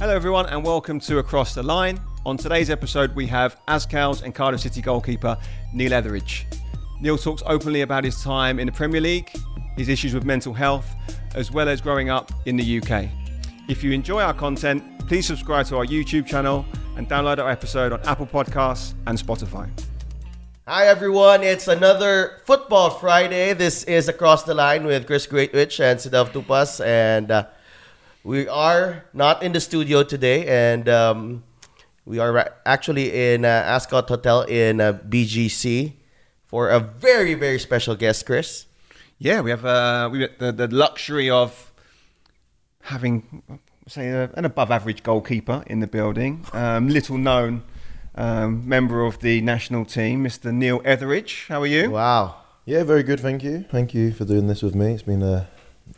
Hello, everyone, and welcome to Across the Line. On today's episode, we have Azkals and Cardiff City goalkeeper Neil Etheridge. Neil talks openly about his time in the Premier League, his issues with mental health, as well as growing up in the UK. If you enjoy our content, please subscribe to our YouTube channel and download our episode on Apple Podcasts and Spotify. Hi everyone, it's another Football Friday. This is Across the Line with Chris Greatwich and Sidav Tupas, and uh, we are not in the studio today, and um, we are actually in uh, Ascott Hotel in uh, BGC for a very very special guest, Chris. Yeah, we have uh, we have the, the luxury of having, say, a, an above-average goalkeeper in the building. Um, little known um, member of the national team, Mr. Neil Etheridge. How are you? Wow. Yeah, very good. Thank you. Thank you for doing this with me. It's been uh,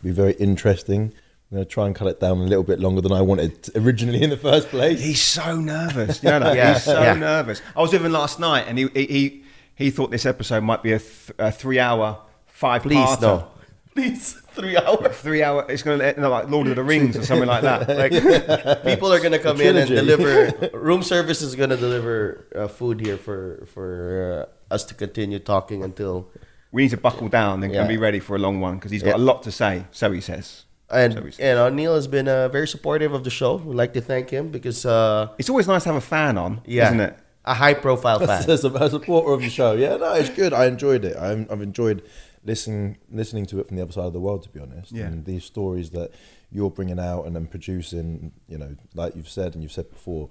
be very interesting. I'm going to try and cut it down a little bit longer than I wanted originally in the first place. He's so nervous. You know that? Yeah, He's so yeah. nervous. I was with him last night, and he he he, he thought this episode might be a, th- a three-hour, five Please no. Please, three hours. Three hour, it's going to end up like Lord of the Rings or something like that. Like people are gonna come in and deliver. Room service is gonna deliver uh, food here for for uh, us to continue talking until. We need to buckle down and, Yeah. be ready for a long one because he's got Yeah. a lot to say. So he says. And and uh, Neil has been uh, very supportive of the show. We'd like to thank him because uh, It's always nice to have a fan on, yeah, isn't it? a high profile fan. As a, a supporter of the show, yeah, no, it's good. I enjoyed it. I'm, I've enjoyed listening listening to it from the other side of the world, to be honest. Yeah. And these stories that you're bringing out and then producing, you know, like you've said and you've said before,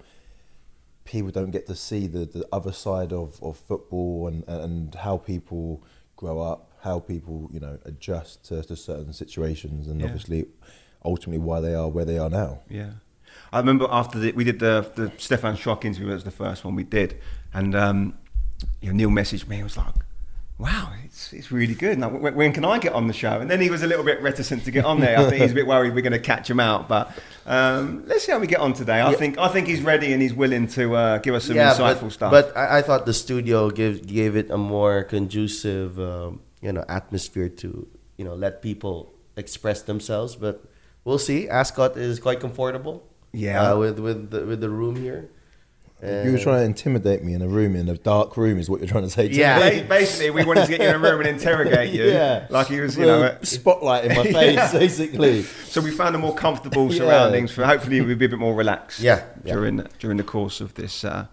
people don't get to see the, the other side of, of football and, and how people grow up, how people, you know, adjust to, to certain situations, and Yeah. obviously, ultimately, why they are where they are now. Yeah. I remember after the, we did the the Stephan Schröck interview, that was the first one we did, and um, you know, Neil messaged me. He was like, "Wow, it's, it's really good. Now, when, when can I get on the show?" And then he was a little bit reticent to get on there. I think he's a bit worried we're going to catch him out. But um, let's see how we get on today. I Yeah. think I think he's ready and he's willing to uh, give us some insightful but, stuff. But I, I thought the studio gave gave it a more conducive, um, you know, atmosphere to you know let people express themselves. But we'll see. Ascott is quite comfortable. Yeah. uh, with with the, with the room here. you were trying to intimidate me in a room, in a dark room, is what you're trying to say. To Yeah. me. Basically, we wanted to get you in a room and interrogate you. Yeah. Like he was, you Well, know. uh, spotlight in my face, basically. So we found a more comfortable Yeah. surroundings for hopefully we'll be a bit more relaxed. Yeah, yeah. During during the course of this uh,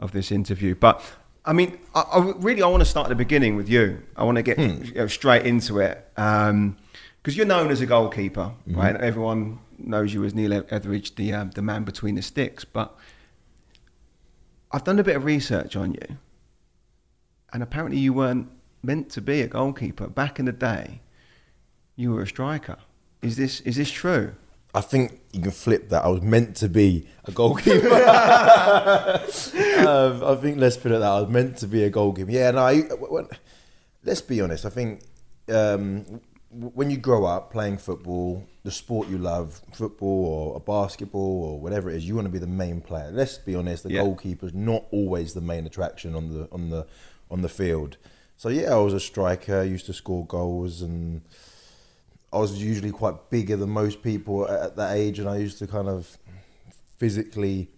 of this interview, but I mean, I, I really I want to start at the beginning with you. I want to get hmm. you know, straight into it um, because you're known as a goalkeeper, mm-hmm. right? Everyone knows you as Neil Etheridge, the um, the man between the sticks. But I've done a bit of research on you, and apparently you weren't meant to be a goalkeeper back in the day. You were a striker. Is this is this true? I think you can flip that. I was meant to be a goalkeeper. um, I think let's put it that I was meant to be a goalkeeper. Yeah, no. I, when, let's be honest. I think um, when you grow up playing football, the sport you love, football or a basketball or whatever it is, you want to be the main player. Let's be honest. The Yeah. goalkeeper's not always the main attraction on the on the on the field. So yeah, I was a striker. Used to score goals and. I was usually quite bigger than most people at, at that age, and I used to kind of physically.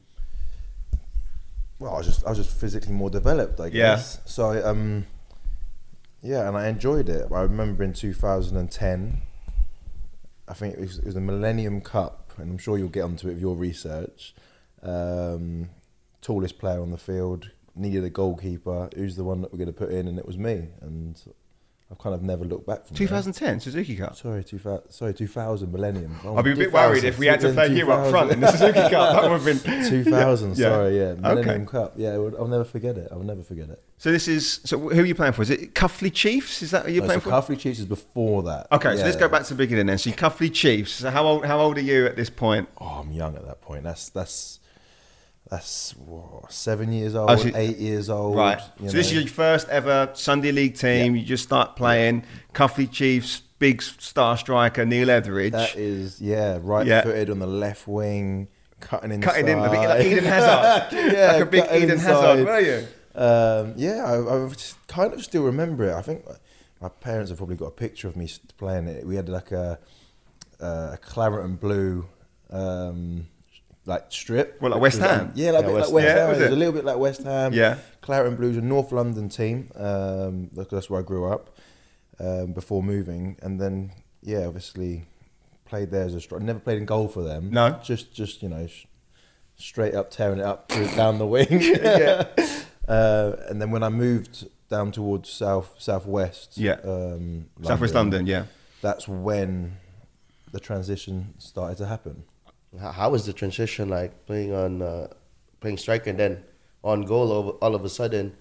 Well, I was just I was just physically more developed, I Yeah. guess. So um, yeah, and I enjoyed it. I remember in 2010, I think it was, it was the Millennium Cup, and I'm sure you'll get onto it with your research. Um, tallest player on the field, needed a goalkeeper. Who's the one that we're going to put in? And it was me, and I've kind of never looked back from there. 2010 Suzuki Cup. Sorry, 2000, sorry, 2000 millennium. Oh, I'd be a bit worried if we had to play you up front in the Suzuki Cup. That would have been 2000, Yeah. sorry, yeah, Millennium Okay. Cup. Yeah, I'll never forget it. I'll never forget it. So this is so. Who are you playing for? Is it Cuffley Chiefs? Is that who you're No, playing so for? Cuffley Chiefs is before that. Okay, so let's go back to the beginning then. So Cuffley Chiefs. So how old? How old are you at this point? Oh, I'm young at that point. That's that's that's whoa, seven years old, Oh, so- eight years old. Right. So this is your first ever Sunday League team. You just start playing Cuffley Chiefs. Big star striker Neil Etheridge. that is yeah, right Yeah. footed on the left wing, cutting inside. cutting in a bit like Eden Hazard. yeah, like a big Eden inside. Hazard, were you? Um, yeah, I, I kind of still remember it. I think my parents have probably got a picture of me playing it. We had like a, a claret and blue, um, like strip. Well, like West Ham? Yeah, like, Yeah, a bit West like West Ham. Yeah, Ham. was it was a little bit like West Ham. Yeah. Claret Blues, a North London team. Um, that's where I grew up um, before moving, and then yeah, obviously played there as a striker. Never played in goal for them. No? just just you know, sh- straight up tearing it up down the wing. Yeah. Uh, and then when I moved down towards south southwest, Yeah. um, Southwest London, yeah. that's when the transition started to happen. How, how was the transition like playing on uh, playing striker and then on goal all, all of a sudden?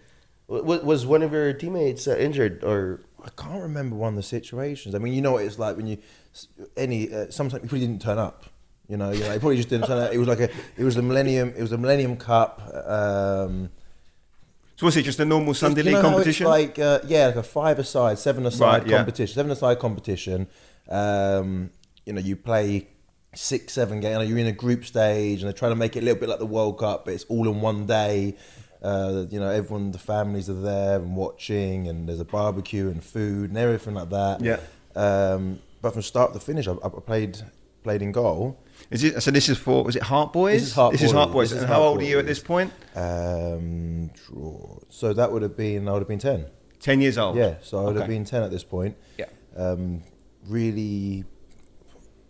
W- was one of your teammates uh, injured or I can't remember one of the situations. I mean, you know what it's like when you any uh, sometimes you probably didn't turn up. You know, you know, it probably just didn't turn up. It was like a, it was the Millennium, it was the Millennium Cup. Um, So was it just a normal Sunday you know league how competition? It's like uh, yeah, like a five-a-side, seven-a-side Right, yeah. competition. Seven-a-side competition. Um, you know, you play six, seven games. You're in a group stage, and they're trying to make it a little bit like the World Cup, but it's all in one day. Uh, you know, everyone, the families are there and watching, and there's a barbecue and food and everything like that. Yeah. Um, but from start to finish, I, I played played in goal. Is it, so this is for, was it Heart Boys? This is Heart This is Boys. Heart Boys. This is and how Heart old are you at this point? Um. So that would have been I would have been ten. 10 years old. Yeah, so I would have been 10 at this point. Yeah. Um, really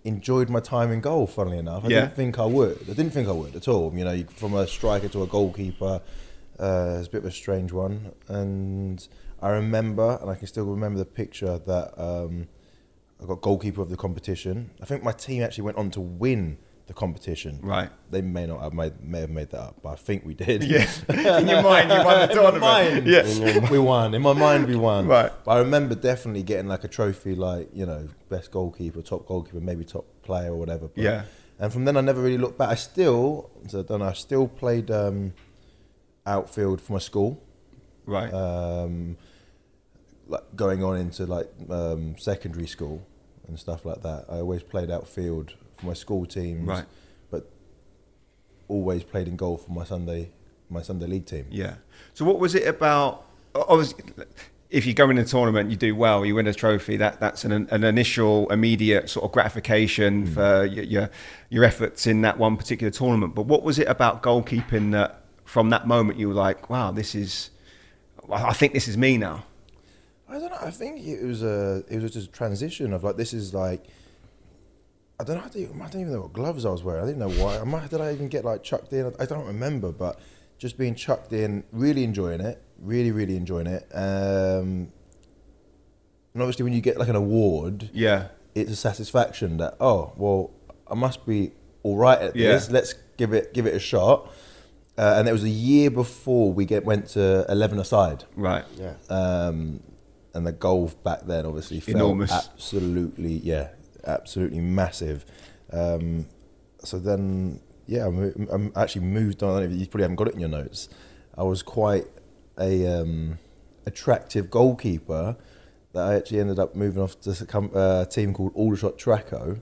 enjoyed my time in goal, funnily enough. I Yeah. didn't think I would. I didn't think I would at all. You know, from a striker to a goalkeeper, uh, it's a bit of a strange one. And I remember, and I can still remember the picture that um, I got goalkeeper of the competition. I think my team actually went on to win the competition. Right. They may not have made, may have made that up, but I think we did. Yeah. In your mind, you won the In my tournament. mind. Yeah. we won. In my mind, we won. Right. But I remember definitely getting like a trophy, like you know, best goalkeeper, top goalkeeper, maybe top player or whatever. But, Yeah. And from then, I never really looked back. I still, so I don't know. I still played um, outfield for my school. Right. Um, like going on into like um, secondary school and stuff like that. I always played outfield for my school teams. Right. But always played in goal for my Sunday, my Sunday league team. Yeah. So what was it about? Obviously, if you go in a tournament, you do well, you win a trophy. That that's an, an initial, immediate sort of gratification mm. for your, your your efforts in that one particular tournament. But what was it about goalkeeping that, from that moment, you were like, wow, this is, I think this is me now. I don't know. I think it was a it was just a transition of like this is like I don't know. I don't, I don't even know what gloves I was wearing. I didn't know why. I might, did I even get like chucked in? I don't remember, but just being chucked in, really enjoying it, really really enjoying it. Um, and obviously, when you get like an award, Yeah. it's a satisfaction that oh well, I must be all right at Yeah. this. Let's give it give it a shot. Uh, and it was a year before we get went to eleven aside. Right. yeah? Um, and the goal back then obviously felt Enormous. absolutely, yeah, absolutely massive. Um, so then, yeah, I, mo- I'm actually moved on. I don't know if You probably haven't got it in your notes. I was quite a um, attractive goalkeeper that I actually ended up moving off to a uh, team called Aldershot Traco.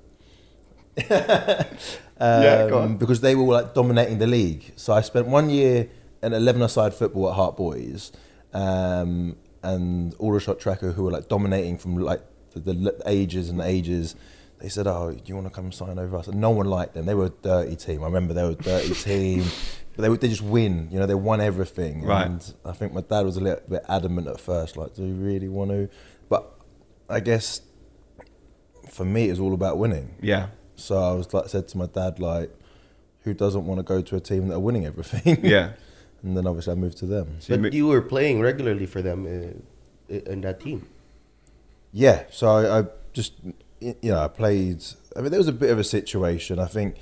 Yeah. Um, because they were like dominating the league. So I spent one year in 11 aside football at Heart Boys, um, and Aldershot Tracker, who were like dominating from like the, the ages and ages. They said, "Oh, do you want to come sign over us?" And no one liked them. They were a dirty team. I remember they were a dirty team, but they would they just win. You know, they won everything. Right. And I think my dad was a little bit adamant at first, like, "Do you really want to?" But I guess for me, it was all about winning. Yeah. So I was like, said to my dad, like, who doesn't want to go to a team that are winning everything? Yeah. and then obviously I moved to them. So you But mo- you were playing regularly for them uh, in that team. Yeah. So I, I just, you know, I played. I mean, there was a bit of a situation. I think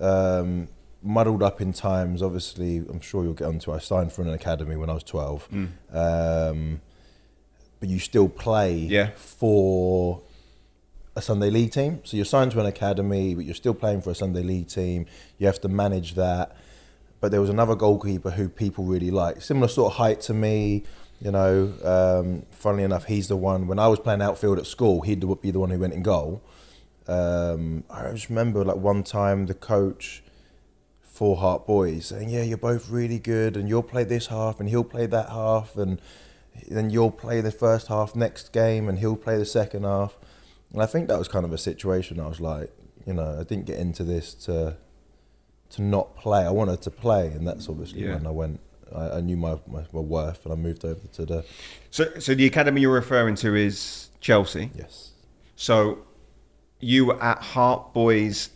um, muddled up in times. Obviously, I'm sure you'll get onto. I signed for an academy when I was 12. Um, but you still play Yeah. for a Sunday league team. So you're signed to an academy, but you're still playing for a Sunday league team. You have to manage that. But there was another goalkeeper who people really liked, similar sort of height to me. You know, um, funnily enough, he's the one. When I was playing outfield at school, he'd be the one who went in goal. Um, I just remember like one time the coach for Heart Boys saying, "Yeah, you're both really good, and you'll play this half, and he'll play that half, and then you'll play the first half next game, and he'll play the second half." And I think that was kind of a situation. I was like, you know, I didn't get into this to to not play. I wanted to play, and that's obviously Yeah. when I went. I, I knew my, my, my worth, and I moved over to the So, so the academy you're referring to is Chelsea. yes. So, you were at Heart Boys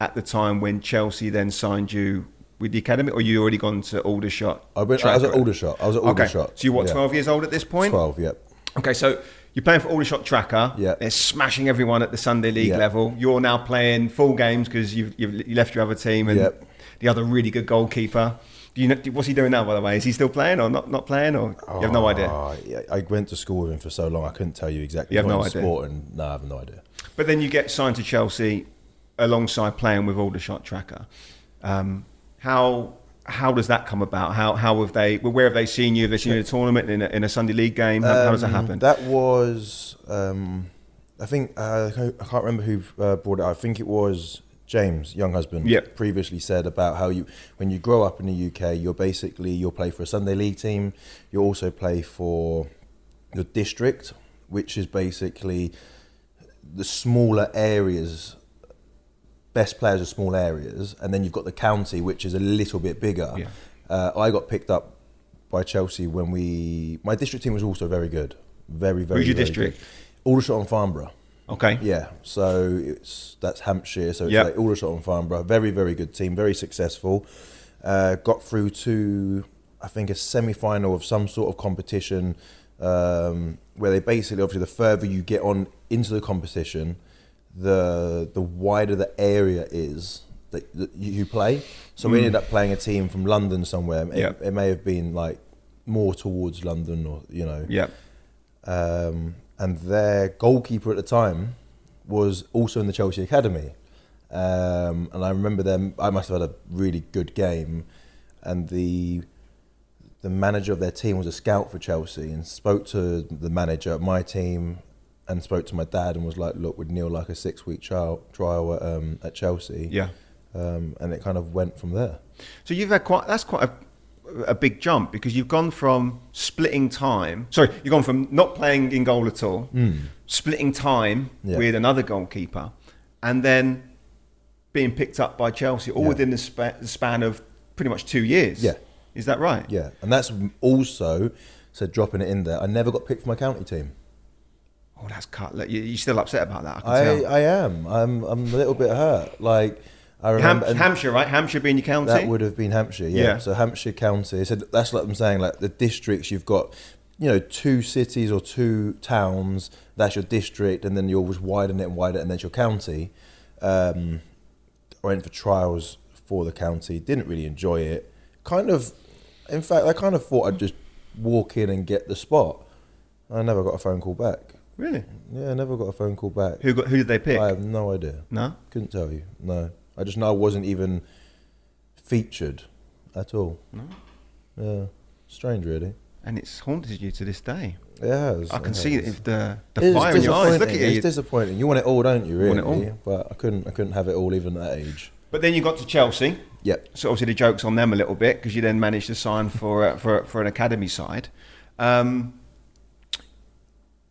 at the time when Chelsea then signed you with the academy, or you already gone to Aldershot? I, went, I was at Aldershot. I was at Okay, Aldershot. so you're what, yeah. 12 years old at this point? Twelve, yep. Okay, so you're playing for Aldershot Tracker. Yeah. They're smashing everyone at the Sunday League Yeah. level. You're now playing full games because you've, you've you left your other team and the other really good goalkeeper. Do you know, what's he doing now, by the way? Is he still playing or not, not playing? Or you have no idea? Oh, yeah, I went to school with him for so long. I couldn't tell you exactly. You have no idea? Sport and no, I have no idea. But then you get signed to Chelsea alongside playing with Aldershot Tracker. Um, how how does that come about? How how have they? well, Where have they seen you? Have they seen you in a tournament in a, in a Sunday league game? How, how does that Um, happen? That was, um, I think, uh, I can't remember who uh, brought it. up. I think it was James, Younghusband. Yep. Previously said about how you, when you grow up in the UK, you're basically you'll play for a Sunday league team. You also play for your district, which is basically the smaller areas. Best players are small areas, and then you've got the county, which is a little bit bigger. Yeah. Uh, I got picked up by Chelsea when we. My district team was also very good, very very. Who's your district? Good. Aldershot and Farnborough. Okay. Yeah, so it's that's Hampshire. So it's Yep. like Aldershot and Farnborough. Very very good team, very successful. Uh, got through to I think a semi final of some sort of competition um, where they basically obviously the further you get on into the competition, the the wider the area is that, that you play. So we ended up playing a team from London somewhere. It, Yep. it may have been like more towards London or you know Yeah. um, and their goalkeeper at the time was also in the Chelsea academy. Um, and I remember them. I must have had a really good game, and the the manager of their team was a scout for Chelsea, and spoke to the manager of my team, and spoke to my dad, and was like, "Look, we'd Neil like a six week trial trial at, um, at Chelsea?" Yeah. um, and it kind of went from there. So you've had quite that's quite a, a big jump because you've gone from splitting time. Sorry, you've gone from not playing in goal at all, hmm. splitting time Yeah. with another goalkeeper, and then being picked up by Chelsea all Yeah. within the, spa- the span of pretty much two years. Yeah. is that right? Yeah, and that's also so dropping it in there. I never got picked for my county team. Oh, that's cut. You- You're still upset about that. I can I. I am. I'm I'm a little bit hurt. Like I remember and Hampshire, right? Hampshire being your county. that would have been Hampshire. Yeah. Yeah. So Hampshire County. So that's what I'm saying. Like the districts, you've got you know two cities or two towns. That's your district, and then you always widen it and widen it, and that's your county. Um, I went for trials for the county. Didn't really enjoy it. Kind of. In fact, I kind of thought I'd just walk in and get the spot. I never got a phone call back. really? Yeah, I never got a phone call back. Who got? Who did they pick? I have no idea. no. Couldn't tell you. No, I just know I wasn't even featured at all. No. Yeah, strange, really. And it's haunted you to this day. It has. I can it see has. it if the the fire in your eyes. Look at you. It's disappointing. You want it all, don't you? You Really? want it all. But I couldn't. I couldn't have it all, even at that age. But then you got to Chelsea. Yep. So obviously the joke's on them a little bit because you then managed to sign for uh, for for an academy side. Um,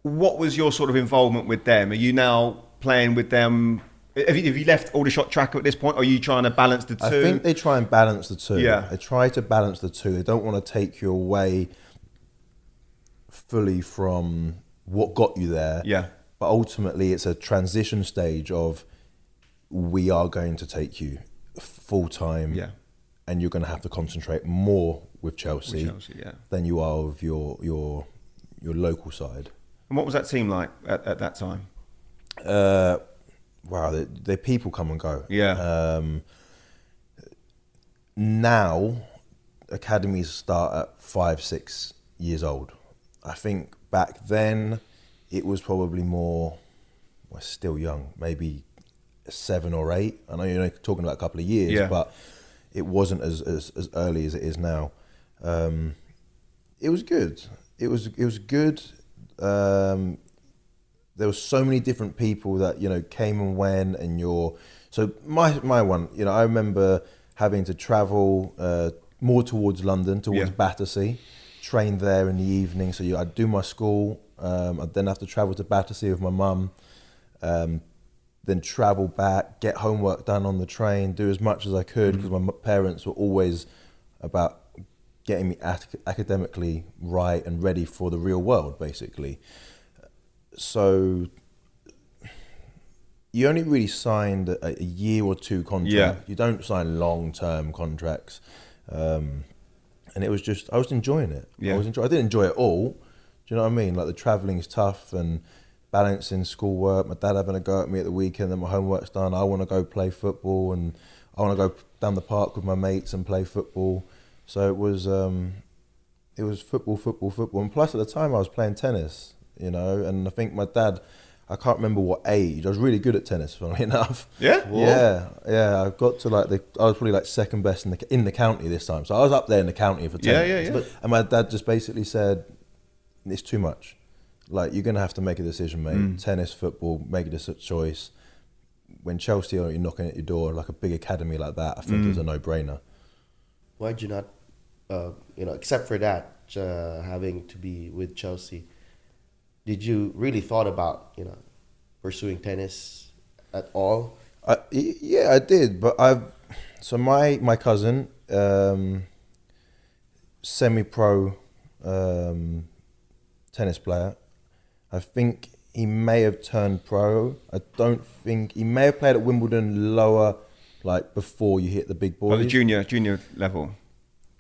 what was your sort of involvement with them? Are you now playing with them? Have you, have you left Aldershot Tracker at this point? Or are you trying to balance the two? I think they try and balance the two. Yeah. They try to balance the two. They don't want to take you away fully from what got you there. Yeah. But ultimately, it's a transition stage of we are going to take you full time. Yeah. And you're going to have to concentrate more with Chelsea, With Chelsea, yeah. than you are with your your your local side. And what was that team like at, at that time? Uh, wow, the, the people come and go. Yeah. Um, now, academies start at five, six years old. I think back then, it was probably more. Well, still young, maybe seven or eight. I know you're talking about a couple of years, Yeah. but it wasn't as, as, as early as it is now. Um, it was good. It was it was good. Um, there were so many different people that you know came and went, and your so my my one. You know, I remember having to travel uh, more towards London, towards Yeah. Battersea, train there in the evening. So you, I'd do my school. Um, I'd then have to travel to Battersea with my mum. Um, then travel back, get homework done on the train, do as much as I could because my parents were always about getting me ac- academically right and ready for the real world, basically. So you only really signed a, a year or two contract. Yeah. You don't sign long term contracts. Um, and it was just I was enjoying it. Yeah. I was enjoy- I didn't enjoy it all. Do you know what I mean? Like the traveling is tough and balancing schoolwork. My dad having a go at me at the weekend, then my homework's done. I want to go play football and I want to go down the park with my mates and play football. So it was um, it was football, football, football. And plus at the time I was playing tennis, you know. And I think my dad, I can't remember what age. I was really good at tennis, funnily enough. Yeah? Yeah, yeah. I got to like the. I was probably like second best in the in the county this time. So I was up there in the county for Yeah, tennis. yeah, yeah. But, and my dad just basically said, "It's too much. Like you're gonna have to make a decision, mate. Mm. Tennis, football, make a choice." When Chelsea are knocking at your door, like a big academy like that, I think Mm. it was a no-brainer. Why'd you not, uh, you know, except for that, uh, having to be with Chelsea, did you really thought about, you know, pursuing tennis at all? I, y- yeah, I did, but I've so my my cousin, um, semi-pro um, tennis player. I think he may have turned pro. I don't think he may have played at Wimbledon lower, like before you hit the big Or boys. the junior junior level.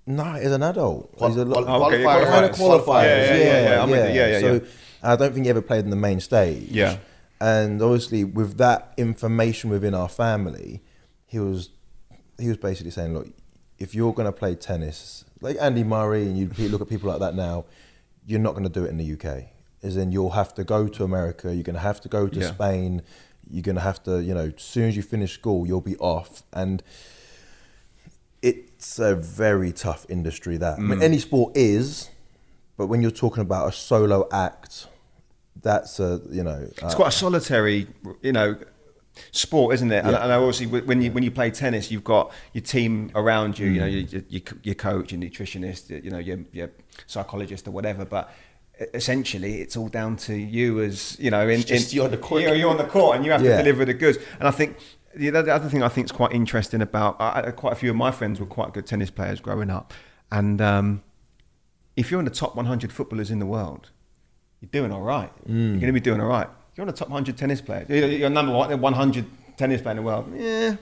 No, he's an adult. Qual- he's a qual- Oh, okay, qualifier. kind qualifiers. qualifiers. Yeah, yeah, yeah, yeah, I'm with you. Yeah, yeah, So yeah. I don't think he ever played in the main stage. Yeah. And obviously, with that information within our family, he was he was basically saying, look, if you're going to play tennis, like Andy Murray, and you look at people like that now, you're not going to do it in the UK. As in, you'll have to go to America. You're going to have to go to Yeah. Spain. You're going to have to, you know, as soon as you finish school, you'll be off. And it's a very tough industry. That I Mm. mean, any sport is, but when you're talking about a solo act, that's a you know, It's uh, quite a solitary, you know, sport, isn't it? And, Yeah. and obviously, when you when you play tennis, you've got your team around you. You know, Mm. your, your, your coach, your nutritionist, you know, your, your psychologist or whatever. But essentially, it's all down to you as you know. In, It's just in, you on the court. You know, you're on the court, and you have Yeah. to deliver the goods. And I think. The other thing I think is quite interesting about I, I- quite a few of my friends were quite good tennis players growing up, and um, if you're in the top 100 footballers in the world, you're doing all right. Mm. You're going to be doing all right. You're on the top 100 tennis players. You're, number one, 100 tennis player in the world. Yeah.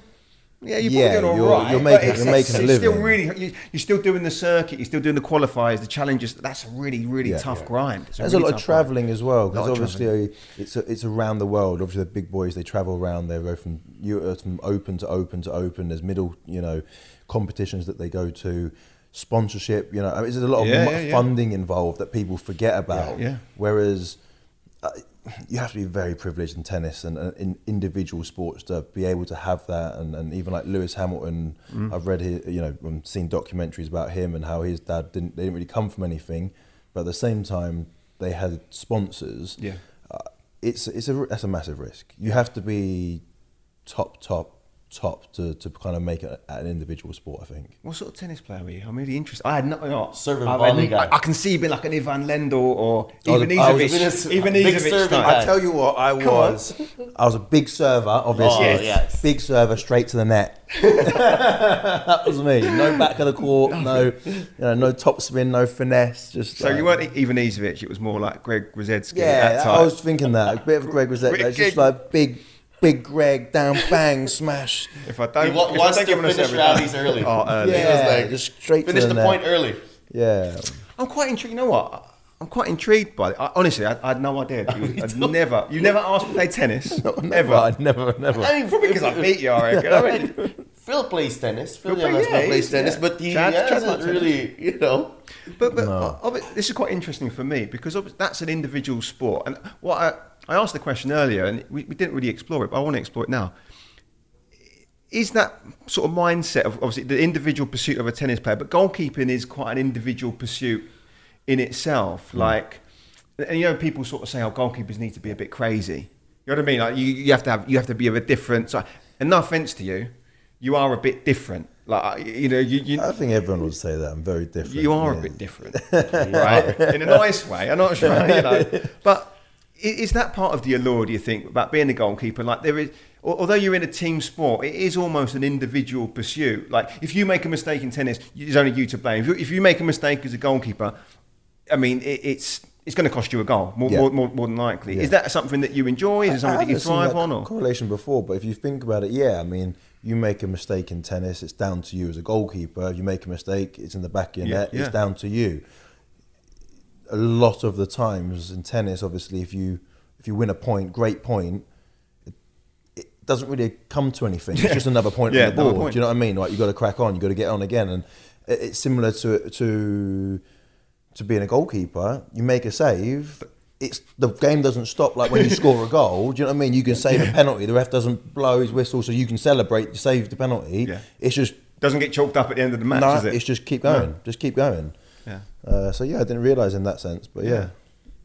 Yeah, you're Yeah, probably doing all you're- right, you're making- you're making a it's Still living. really, you- you're still doing the circuit. You're still doing the qualifiers, the challenges. That's a really, really Yeah. tough Yeah. grind. It's There's really a lot of tough grind. traveling as well because obviously it's it's around the world. Obviously, the big boys they travel around. They go from from open to open to open. There's middle, you know, competitions that they go to. Sponsorship, you know, I mean, there's a lot of Yeah, mo- yeah, yeah. funding involved that people forget about. Yeah. Whereas uh, you have to be very privileged in tennis and uh, in individual sports to be able to have that. And, and even like Lewis Hamilton, Mm. I've read his, you know, and seen documentaries about him and how his dad didn't, they didn't really come from anything, but at the same time they had sponsors. Yeah. Uh, it's it's a that's a massive risk. You have to be top top top to, to kind of make it an individual sport. I think. What sort of tennis player were you? I'm really interested. I had no, no Serving I, volley I, guy. I, I can see you being like an Ivan Lendl or I was even a- I Izovic. Even Izovic. serving style. guy. I tell you what, I Come on. was. I was a big server, obviously. Oh, yes. Big server, straight to the net. that was me. No back of the court. No, you know, no top spin, no finesse. Just So like- you uh, weren't even Izovic. It was more like Greg Rusedski. Yeah, that I was thinking that a bit of Greg was that. Rick just like big, big Greg down, bang, smash. If I don't, He wa- if I wants don't to give him finish service- rallies early. Oh, early. Yeah, like, just straight Finish to the the, net. point early. Yeah, I'm quite intrigued. You know what? I'm quite intrigued by it. I, honestly, I, I had no idea. You, I'd never, you never asked me to play tennis, never, ever. I never, never. I mean, Probably because I beat you, I reckon. I mean, Phil plays tennis. Phil Phil Young play- yeah, plays he's- tennis, yeah. but he Chad- Chad hasn't likes tennis. really, you know. but but No. uh, obvi- this is quite interesting for me because obvi- that's an individual sport. And what I, I asked the question earlier, and we, we didn't really explore it, but I want to explore it now. Is that sort of mindset of obviously the individual pursuit of a tennis player, but goalkeeping is quite an individual pursuit in itself. Hmm. Like, and you know, people sort of say, "Oh, goalkeepers need to be a bit crazy." You know what I mean? Like, you, you have to have you have to be of a different. So, and no offense to you, you are a bit different. Like, you know, you, you I think everyone would say that. I'm very different. you are yeah. a bit different, right? In a nice way. I'm not sure, you know. But is that part of the allure? Do you think about being a goalkeeper? Like there is, although you're in a team sport, it is almost an individual pursuit. Like if you make a mistake in tennis, it's only you to blame. If you, if you make a mistake as a goalkeeper, I mean, it, it's it's going to cost you a goal more, Yeah. more, more, more than likely. Yeah. Is that something that you enjoy? Is it something that you thrive on? Or? correlation before, but if you think about it, yeah, I mean, you make a mistake in tennis, it's down to you as a goalkeeper. If you make a mistake, it's in the back of your Yeah, net, it's down to you. A lot of the times in tennis, obviously, if you if you win a point, great point, it, it doesn't really come to anything. It's just another point Yeah, on the board. Do you know what I mean? Like you got to crack on, you got to get on again, and it, it's similar to to to being a goalkeeper. You make a save. It's the game doesn't stop like when you score a goal. Do you know what I mean? You can save a penalty. The ref doesn't blow his whistle, so you can celebrate. You save the penalty. Yeah. It's just Doesn't get chalked up at the end of the match, no. is it? It's just keep going. No. Just keep going. Yeah. Uh, so yeah, I didn't realize in that sense, but yeah.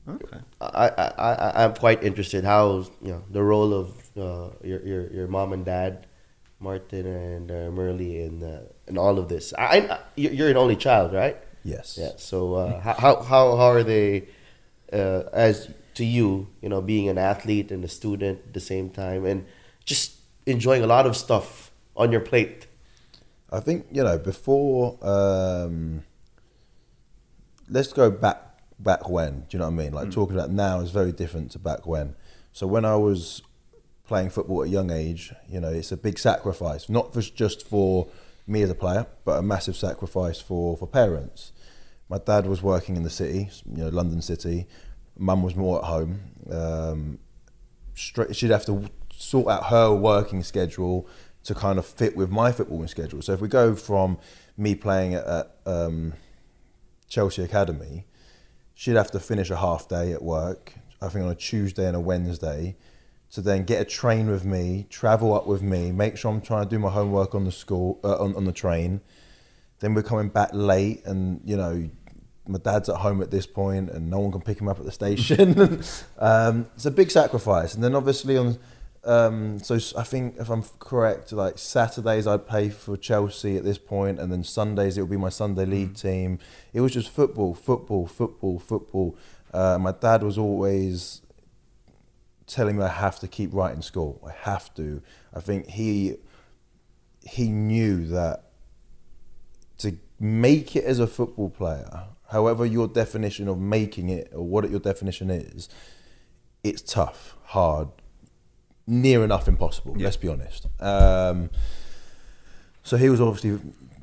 Okay. I, I, I, I'm quite interested how you know the role of uh, your, your your mom and dad, Martin and uh, Merle, in uh, in all of this. I, I you're you're an only child, right? Yes. Yeah. So uh, how how how how are they uh, as to you? You know, being an athlete and a student at the same time, and just enjoying a lot of stuff on your plate. I think you know before. Um, let's go back back when. Do you know what I mean? Like talking about now is very different to back when. So when I was playing football at a young age, you know, it's a big sacrifice, not for, just for me as a player, but a massive sacrifice for for parents. My dad was working in the city, you know, London City. Mum was more at home. Um, straight, she'd have to sort out her working schedule to kind of fit with my footballing schedule. So if we go from me playing at, at um, Chelsea Academy, she'd have to finish a half day at work, I think on a Tuesday and a Wednesday, to then get a train with me, travel up with me, make sure I'm trying to do my homework on the school uh, on, on the train. Then we're coming back late, and you know, my dad's at home at this point, and no one can pick him up at the station. um, it's a big sacrifice, and then obviously on. Um, so I think if I'm correct, like Saturdays I'd play for Chelsea at this point, and then Sundays it would be my Sunday league team. It was just football, football, football, football. Uh, my dad was always telling me I have to keep writing school. I have to. I think he he knew that to make it as a football player, however your definition of making it or what your definition is, it's tough, hard, near enough impossible. Yeah. Let's be honest. Um, so he was obviously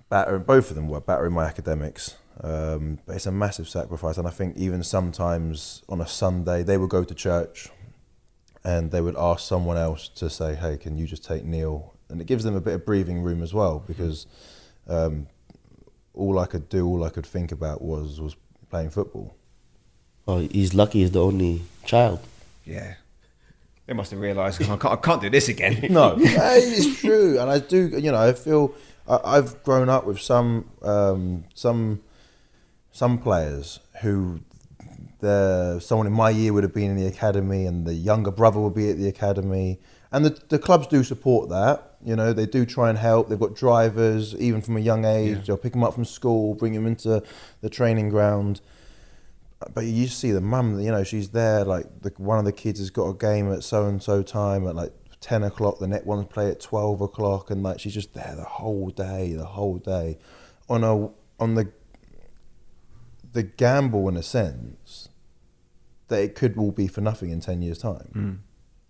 battering. Both of them were battering my academics. Um, but it's a massive sacrifice, and I think even sometimes on a Sunday they would go to church, and they would ask someone else to say, "Hey, can you just take Neil?" And it gives them a bit of breathing room as well because um, all I could do, all I could think about was was playing football. Oh, he's lucky. He's the only child. Yeah. They must have realised I can't, I can't do this again. No, it's true, and I do. You know, I feel I, I've grown up with some um, some some players who the someone in my year would have been in the academy, and the younger brother would be at the academy, and the the clubs do support that. You know, they do try and help. They've got drivers, even from a young age. Yeah. They'll pick them up from school, bring them into the training ground. But you see the mum, you know, she's there. Like the, one of the kids has got a game at so and so time at like ten o'clock. The next one's play at twelve o'clock, and like she's just there the whole day, the whole day, on a on the the gamble in a sense that it could all be for nothing in ten years' time hmm.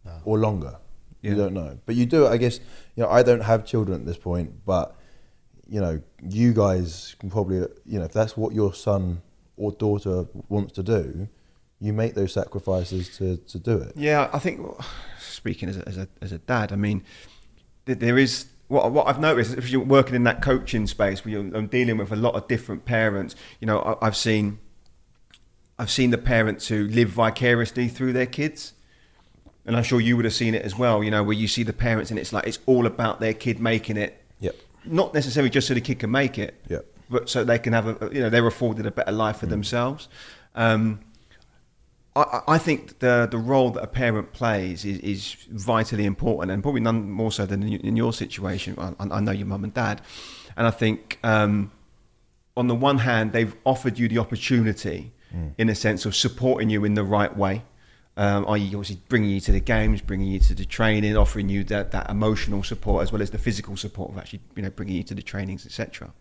ah. or longer. You don't know, but you do. I guess you know. I don't have children at this point, but you know, you guys can probably, you know, if that's what your son or daughter wants to do, you make those sacrifices to, to do it. Yeah, I think speaking as a, as a, as a dad, I mean, there is what what I've noticed if you're working in that coaching space where you're I'm dealing with a lot of different parents. You know, I, I've seen I've seen the parents who live vicariously through their kids. And I'm sure you would have seen it as well, you know, where you see the parents and it's like it's all about their kid making it. Yep. Not necessarily just so the kid can make it, Yep. But so they can have a, you know, they're afforded a better life for themselves. Um, I, I- think the the role that a parent plays is, is vitally important, and probably none more so than in, in your situation. I, I know your mum and dad, and I think um, on the one hand they've offered you the opportunity, in a sense of supporting you in the right way. Um, i.e., obviously bringing you to the games, bringing you to the training, offering you that, that emotional support as well as the physical support of actually you know bringing you to the trainings, etc.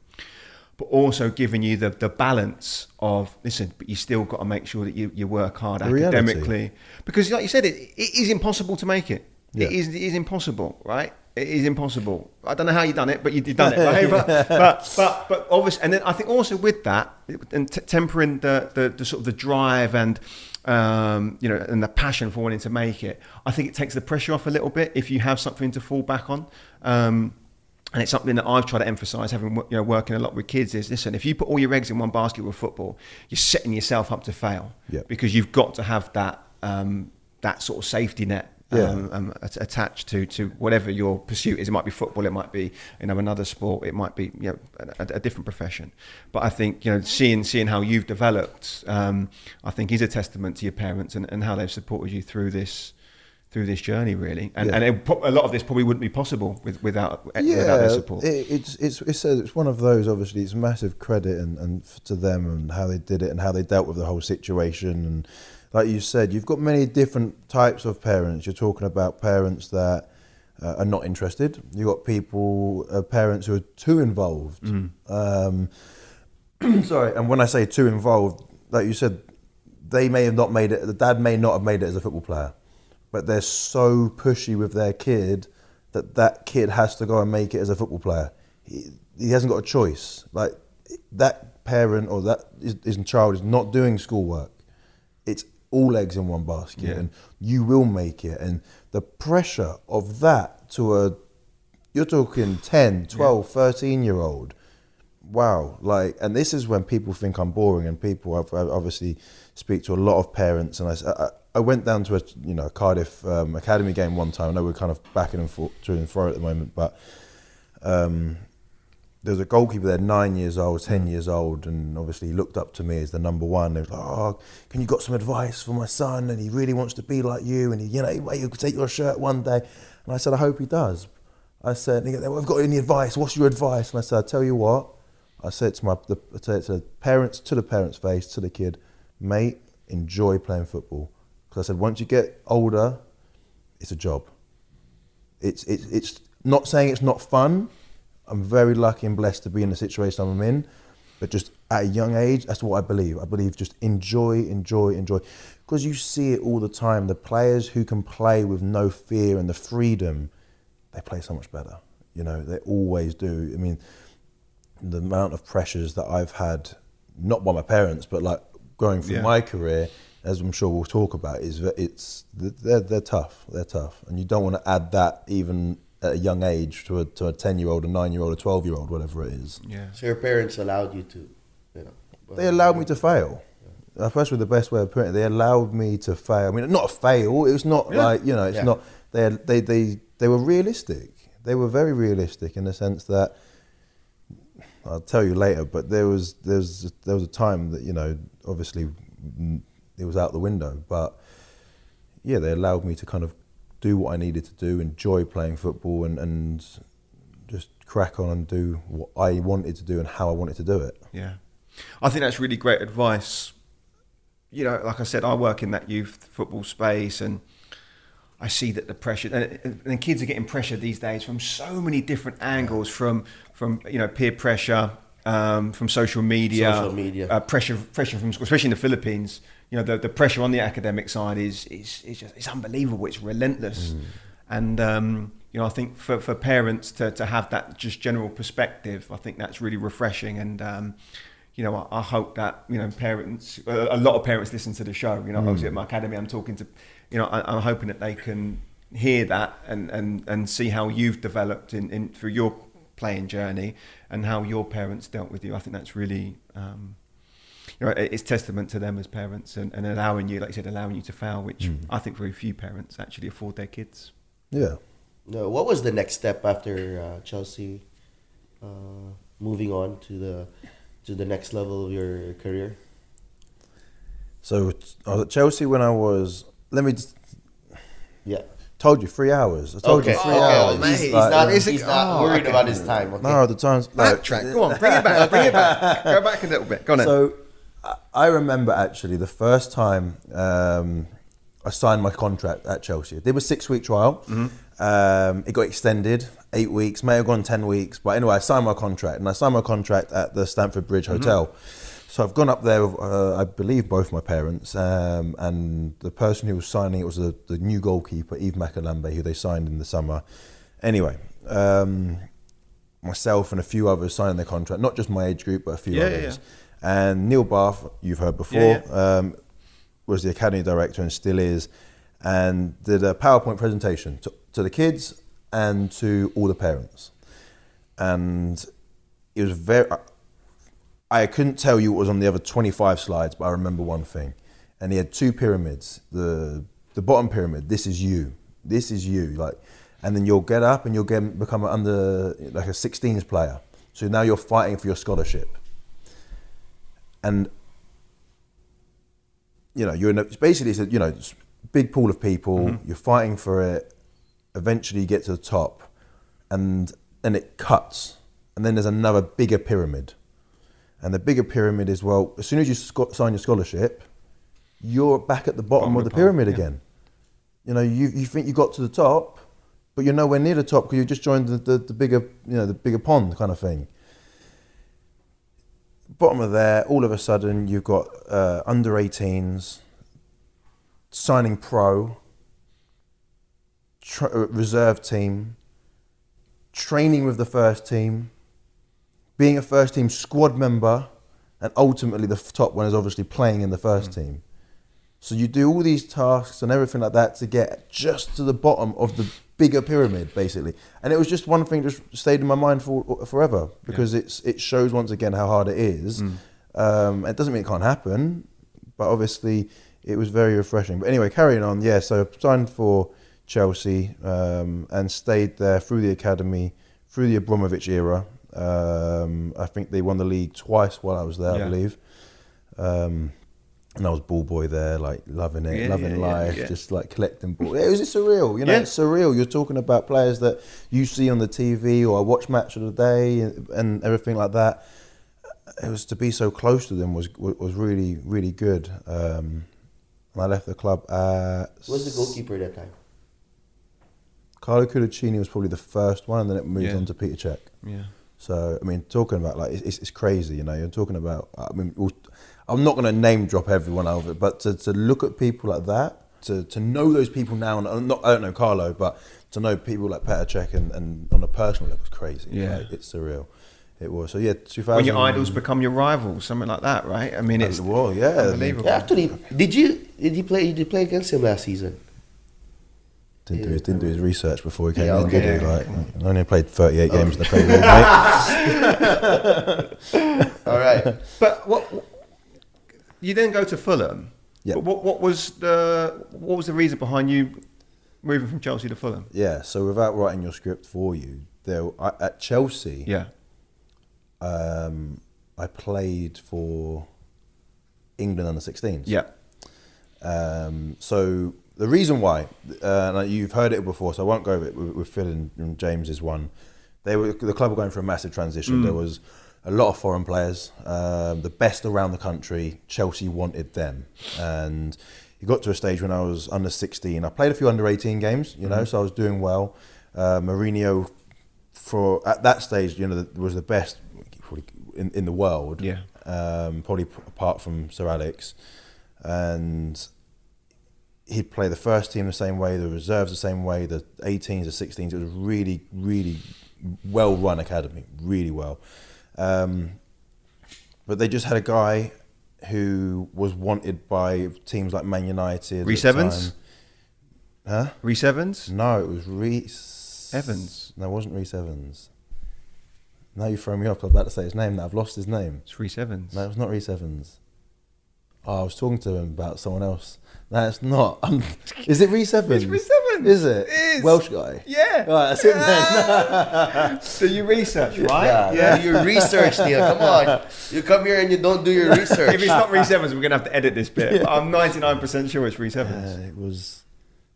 But also giving you the, the balance of listen, but you still got to make sure that you, you work hard reality. academically because, like you said, it, it is impossible to make it. Yeah. It is it is impossible, right? It is impossible. I don't know how you've done it, but you- you've done it, right? but, but but but obviously, and then I think also with that and t- tempering the, the the sort of the drive and um, you know and the passion for wanting to make it, I think it takes the pressure off a little bit if you have something to fall back on. Um, and it's something that I've tried to emphasise, having you know working a lot with kids. Is listen, if you put all your eggs in one basket with football, you're setting yourself up to fail Yeah. because you've got to have that um, that sort of safety net Yeah. um, um, attached to to whatever your pursuit is. It might be football, it might be you know another sport, it might be you know a, a different profession. But I think you know seeing seeing how you've developed, um, I think is a testament to your parents and, and how they've supported you through this through this journey really. And Yeah. and it, a lot of this probably wouldn't be possible with, without without their support. It, it's it's it's a, it's one of those. Obviously, it's massive credit and, and to them and how they did it and how they dealt with the whole situation. And like you said, you've got many different types of parents. You're talking about parents that uh, are not interested. You've got people, uh, parents who are too involved. Um, sorry, and when I say too involved, like you said, they may have not made it. The dad may not have made it as a football player, but they're so pushy with their kid that that kid has to go and make it as a football player. He, he hasn't got a choice. Like that parent or that is, is child is not doing schoolwork. It's all eggs in one basket, Yeah. and you will make it. And the pressure of that to a you're talking 10, 12, 13 year old wow like and this is when people think i'm boring and people I've, I obviously speak to a lot of parents and i I, I went down to a you know cardiff um, academy game one time. I know we're kind of backing and forth to and fro at the moment but um, there was a goalkeeper there nine years old ten years old and obviously looked up to me as the number one. He was like oh can you got some advice for my son? And he really wants to be like you and he you know he could take your shirt one day. And i said i hope he does. I said, and he goes, "Well, I've got any advice? What's your advice? And I said, I tell you what, I said to my, the, I said to the parents, to the parents' face, to the kid, mate, enjoy playing football. Because I said, once you get older, it's a job. It's, it's, it's not saying it's not fun. I'm very lucky and blessed to be in the situation I'm in. But just at a young age, that's what I believe. I believe just enjoy, enjoy, enjoy. Because you see it all the time. The players who can play with no fear and the freedom, they play so much better. You know, they always do. I mean, the amount of pressures that I've had, not by my parents, but like going through Yeah. my career, as I'm sure we'll talk about, is that it's they're they're tough. They're tough, and you don't want to add that even at a young age to a to a ten year old, a nine year old, a twelve year old, whatever it is. yeah. So your parents allowed you to, you know. They allowed me to fail. That's probably the best way of putting it. They allowed me to fail. I mean, not fail. It was not Yeah. like you know. It's Yeah. not. They they they they were realistic. They were very realistic in the sense that I'll tell you later. But there was there's there was a time that you know obviously it was out the window. But yeah, they allowed me to kind of do what I needed to do, enjoy playing football, and and just crack on and do what I wanted to do and how I wanted to do it. Yeah, I think that's really great advice. You know, like I said, I work in that youth football space, and I see that the pressure and, and kids are getting pressure these days from so many different angles, from from you know peer pressure, um, from social media, Social media. uh, pressure pressure from school, especially in the Philippines. You know, the, the pressure on the academic side is is is just it's unbelievable. It's relentless, and um, you know, I think for, for parents to, to have that just general perspective, I think that's really refreshing. And um, you know, I, I hope that you know parents, a a lot of parents listen to the show. You know, obviously at my academy, I'm talking to, you know, I, I'm hoping that they can hear that and, and, and see how you've developed in, in through your playing journey and how your parents dealt with you. I think that's really. Um, you know, it's testament to them as parents and, and allowing you, like you said, allowing you to fail, which I think very few parents actually afford their kids. Yeah. No, what was the next step after uh, Chelsea uh, moving on to the to the next level of your career? So I was at Chelsea when I was. Let me. Just, Yeah. told you three hours. I told okay. you three okay. hours. He's, he's Like, not, is it- he's not oh, worried okay. about his time. Okay. No, the times. Like, Backtrack. Go on, bring it back. Bring it back. Go back a little bit. Go on. So I- I remember actually the first time um, I signed my contract at Chelsea. There was six week trial. Mm-hmm. Um, it got extended eight weeks, may have gone ten weeks, but anyway, I signed my contract, and I signed my contract at the Stamford Bridge Mm-hmm. Hotel. So I've gone up there. With, uh, I believe both my parents um, and the person who was signing it was the, the new goalkeeper Yves Makalambay, who they signed in the summer. Anyway, um, myself and a few others signed their contract, not just my age group, but a few Yeah, yeah, others. And Neil Bath, you've heard before, Yeah, Um, was the academy director and still is, and did a PowerPoint presentation to, to the kids and to all the parents. And it was very. I couldn't tell you what was on the other 25 slides, but I remember one thing. And he had two pyramids. The the bottom pyramid, this is you. This is you. Like, and then you'll get up and you'll get become under like a 16s player. So now you're fighting for your scholarship. And you know, you're in a, basically it's a, you know big pool of people. Mm-hmm. You're fighting for it. Eventually, you get to the top, and then it cuts, and then there's another bigger pyramid, and the bigger pyramid is well. As soon as you sign your scholarship, you're back at the bottom, Bottom of the the pyramid yeah. again. You know, you, you think you got to the top, but you're nowhere near the top because you just joined the, the, the bigger you know the bigger pond kind of thing bottom of there, all of a sudden you've got uh, under 18s signing pro, tr- uh, reserve team, training with the first team, being a first team squad member, and ultimately the top one is obviously playing in the first team. So you do all these tasks and everything like that to get just to the bottom of the bigger pyramid, basically. And it was just one thing just stayed in my mind for forever because it's it shows once again how hard it is. Um, it doesn't mean it can't happen, but obviously it was very refreshing. But anyway, carrying on. Yeah, so I signed for Chelsea um, and stayed there through the academy, through the Abramovich era. Um, I think they won the league twice while I was there, I believe. Um, and I was ball boy there, like loving it, Yeah, loving yeah, yeah, life, yeah. just like collecting ball. It was just surreal, you know. Yeah. It's surreal. You're talking about players that you see on the TV or I watch match of the day and, and everything like that. It was to be so close to them was was really really good. Um, and I left the club at Who was the goalkeeper at that time? Carlo Cudicini was probably the first one, and then it moved Yeah. on to Peter Cech. Yeah. So I mean, talking about like it's, it's crazy, you know. You're talking about. I mean, we'll- I'm not going to name drop everyone over it, but to, to look at people like that, to, to know those people now, and I'm not I don't know Carlo, but to know people like Petr Cech and, and on a personal level is crazy. Yeah. Like, it's surreal. It was so yeah. 2000. When your idols become your rivals, something like that, right? I mean, it's well, yeah. unbelievable. Yeah, actually, did you did you play? Did you play against him last season? Didn't do his, didn't do his research before he came Yeah, in, okay. did he? Like, I only played 38 games in the Premier League, mate. All right. But what you then go to Fulham. Yeah. What what was the what was the reason behind you moving from Chelsea to Fulham? Yeah. So without writing your script for you, there I, at Chelsea, Yeah. um, I played for England under 16s. Yeah. Um, so the reason why, uh, and you've heard it before, so I won't go over it with, with Phil and, and James's one. They were the club were going through a massive transition. There was a lot of foreign players, um, the best around the country. Chelsea wanted them, and it got to a stage when I was under 16. I played a few under 18 games, you know, so I was doing well. Uh, Mourinho, for at that stage, you know, was the best in, in the world. Yeah. Um, probably apart from Sir Alex, and he'd play the first team the same way, the reserves the same way, the 18s, the 16s. It was really, really well run academy, really well. Um, but they just had a guy who was wanted by teams like Man United. Reece Evans? Huh? Reece Evans. No, it was Reese Evans. No, it wasn't Reese Evans. Now you throw me off. I was about to say his name. Now I've lost his name. It's Reece Evans. No, it was not Reese Evans. Oh, I was talking to him about someone else. That's not. I'm, is it Reese Evans? It's Reece Evans. Is it? It is. Welsh guy. Yeah. Right, that's it then. So you research, right? Yeah. Yeah, your research, Neil. Come on. You come here and you don't do your research. If it's not Reece Evans, we're gonna have to edit this bit. But I'm 99% sure it's Reece Evans. Uh, it was.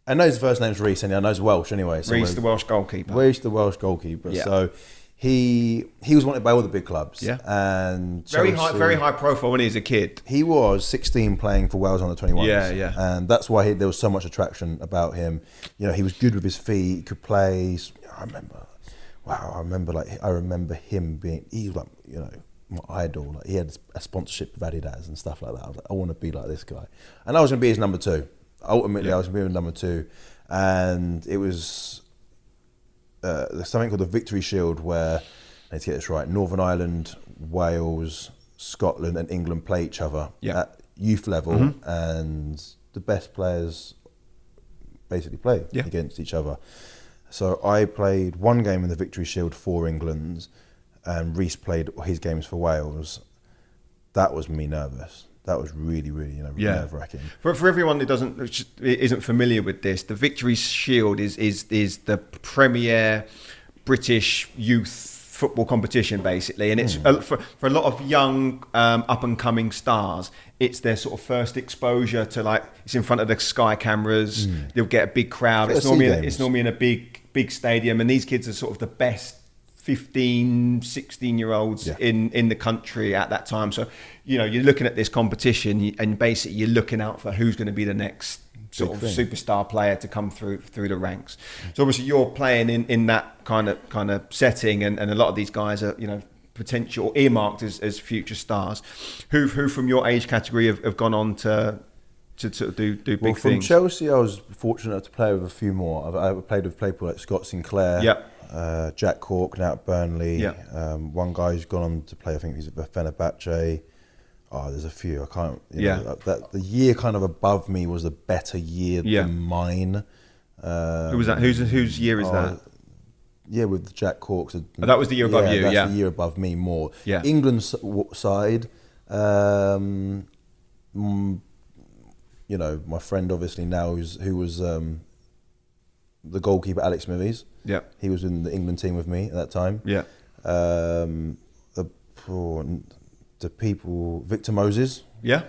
I know his first name's Reese, and I know he's Welsh anyway. So Reece, the Welsh goalkeeper. Reece, the Welsh goalkeeper. Yeah. So he he was wanted by all the big clubs. Yeah. and Very high, very high profile when he was a kid. He was 16 playing for Wales under 21s. Yeah, yeah. And that's why he, there was so much attraction about him. You know, he was good with his feet, he could play. I remember, wow, I remember like I remember him being. He was like, you know, my idol. Like he had a sponsorship with Adidas and stuff like that. I was like, I want to be like this guy. And I was going to be his number two. Ultimately, I was going to be his number two, and it was uh, there's something called the Victory Shield where, let's get this right, Northern Ireland, Wales, Scotland, and England play each other Yeah. Mm-hmm. at youth level, and the best players basically play Yeah. against each other. So I played one game in the Victory Shield for England, and Reese played his games for Wales. That was me nervous. That was really, really, you know, Yeah. nerve wracking. For, for everyone who doesn't isn't familiar with this, the Victory Shield is is is the premier British youth football competition basically, and it's uh, for, for a lot of young um, up and coming stars. It's their sort of first exposure to like it's in front of the sky cameras. You'll get a big crowd. It's normally it's normally in a big big stadium, and these kids are sort of the best 15 16 year olds Yeah. in in the country at that time so you know you're looking at this competition and basically you're looking out for who's going to be the next sort Big of thing. superstar player to come through through the ranks so obviously you're playing in in that kind of kind of setting and, and a lot of these guys are you know potential earmarked as, as future stars who who from your age category have, have gone on to to, to do do big Well, from things Chelsea, I was fortunate to play with a few more. I've, I've played with people like Scott Sinclair, Yep. Uh, Jack Cork, now at Burnley. Yep. Um, one guy who's gone on to play, I think he's at Fenerbahce. Oh, there's a few. I can't. You Yeah. Know, that, the year kind of above me was a better year Yeah. than mine. Um, who was that whose whose year is oh, that Yeah, with Jack Cork. Oh, that was the year above you, That's yeah. the year above me more. Yeah. England's w- side, um, mm, you know, my friend obviously now who's who was um, the goalkeeper Alex Smithies. yeah He was in the England team with me at that time. yeah Um, the oh, the people Victor Moses, yeah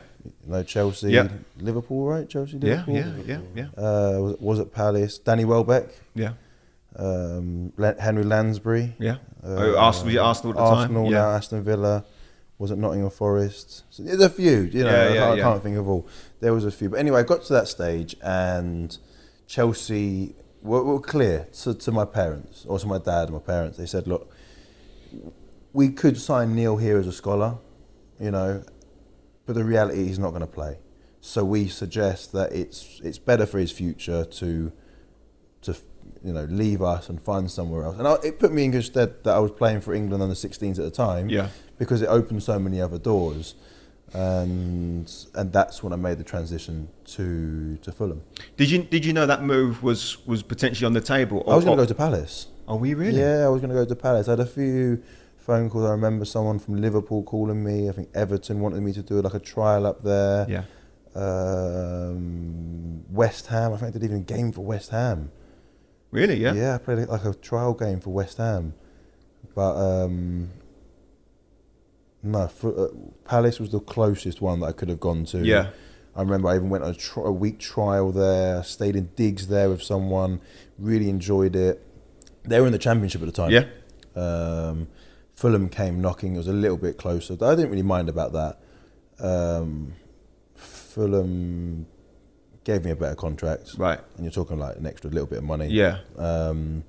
you know Chelsea, Yeah. Liverpool, right? Chelsea, yeah Liverpool. yeah yeah yeah Uh, was, was at Palace. Danny Welbeck, yeah um, Henry Lansbury. yeah Uh, oh, Arsenal yeah, Arsenal at the Arsenal time now, yeah Aston Villa. Was it Nottingham Forest? So there's a few, you know. Yeah, I, yeah, can't, I yeah. can't think of all. There was a few, but anyway, I got to that stage, and Chelsea were, were clear to, to my parents or to my dad and my parents. They said, "Look, we could sign Neil here as a scholar, you know, but the reality is he's not going to play. So we suggest that it's it's better for his future to to you know leave us and find somewhere else. And I, it put me in good stead that I was playing for England under 16s at the time, Yeah. because it opened so many other doors, and and that's when I made the transition to to Fulham. Did you did you know that move was was potentially on the table? I was going to go to Palace. Are we really? Yeah, I was going to go to Palace. I had a few phone calls. I remember someone from Liverpool calling me. I think Everton wanted me to do like a trial up there. Yeah. Um, West Ham. I think I did even a game for West Ham. Really? Yeah. Yeah, I played like a trial game for West Ham, but um, no, for, uh, Palace was the closest one that I could have gone to. Yeah. I remember I even went on a, tri- a week trial there. Stayed in digs there with someone. Really enjoyed it. They were in the championship at the time. Yeah. Um, Fulham came knocking. It was a little bit closer. I didn't really mind about that. Um, Fulham gave me a better contract. Right. And you're talking like an extra little bit of money. Yeah. Um,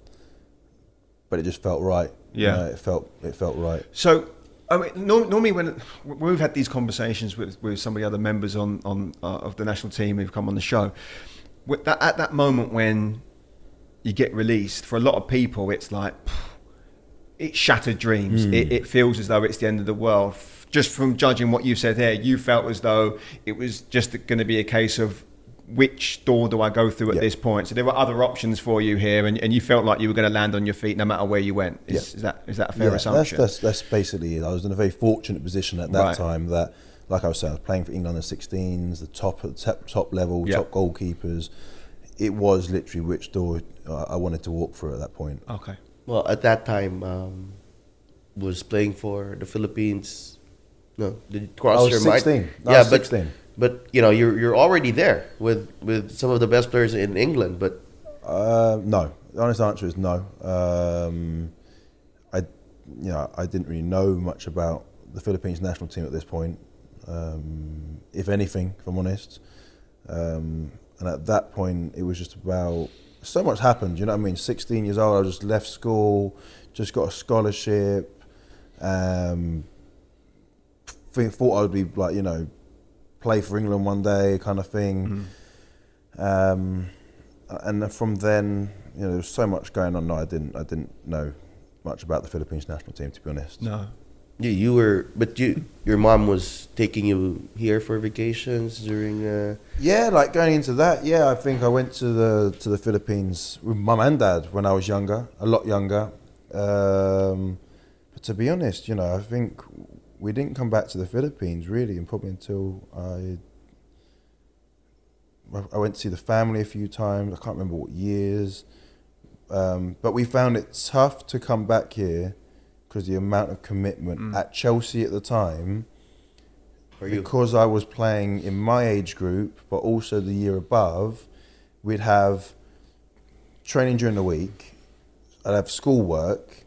but it just felt right. You Yeah. know, it felt it felt right. So, I mean, normally when, we've had these conversations with, with some of the other members on, on uh, of the national team who've come on the show, that, at that moment when you get released, for a lot of people, it's like it shattered dreams. It, it feels as though it's the end of the world. Just from judging what you said there, you felt as though it was just going to be a case of which door do I go through at Yeah. this point. So there were other options for you here, and, and you felt like you were going to land on your feet no matter where you went. Is, Yeah. is that is that a fair Yeah, assumption? That's, that's that's basically it. I was in a very fortunate position at that Right. time that, like I was saying, I was playing for England under 16s, the top top, top level, Yeah. top goalkeepers. It was literally which door I I wanted to walk through at that point. Okay. Well, at that time, um, was playing for the Philippines. No, did it cross I was your mind? 16. I yeah, was but 16. but you know you're you're already there with with some of the best players in England. But Uh, no, the honest answer is no. Um, I you know, I didn't really know much about the Philippines national team at this point, um, if anything, if I'm honest. Um, and at that point, it was just about so much happened. You know what I mean? 16 years old, I just left school, just got a scholarship. Um, thought I'd be like, you know, play for England one day, kind of thing. Um, and from then, you know, there was so much going on. No, I didn't. I didn't know much about the Philippines national team, to be honest. No. You, you were, but you, your mom was taking you here for vacations during. Uh, Yeah, like going into that. Yeah, I think I went to the to the Philippines with mum and dad when I was younger, a lot younger. Um, but to be honest, you know, I think we didn't come back to the Philippines really, and probably until I I went to see the family a few times. I can't remember what years, um, but we found it tough to come back here because the amount of commitment Mm. at Chelsea at the time because I was playing in my age group, but also the year above, we'd have training during the week, I'd have schoolwork,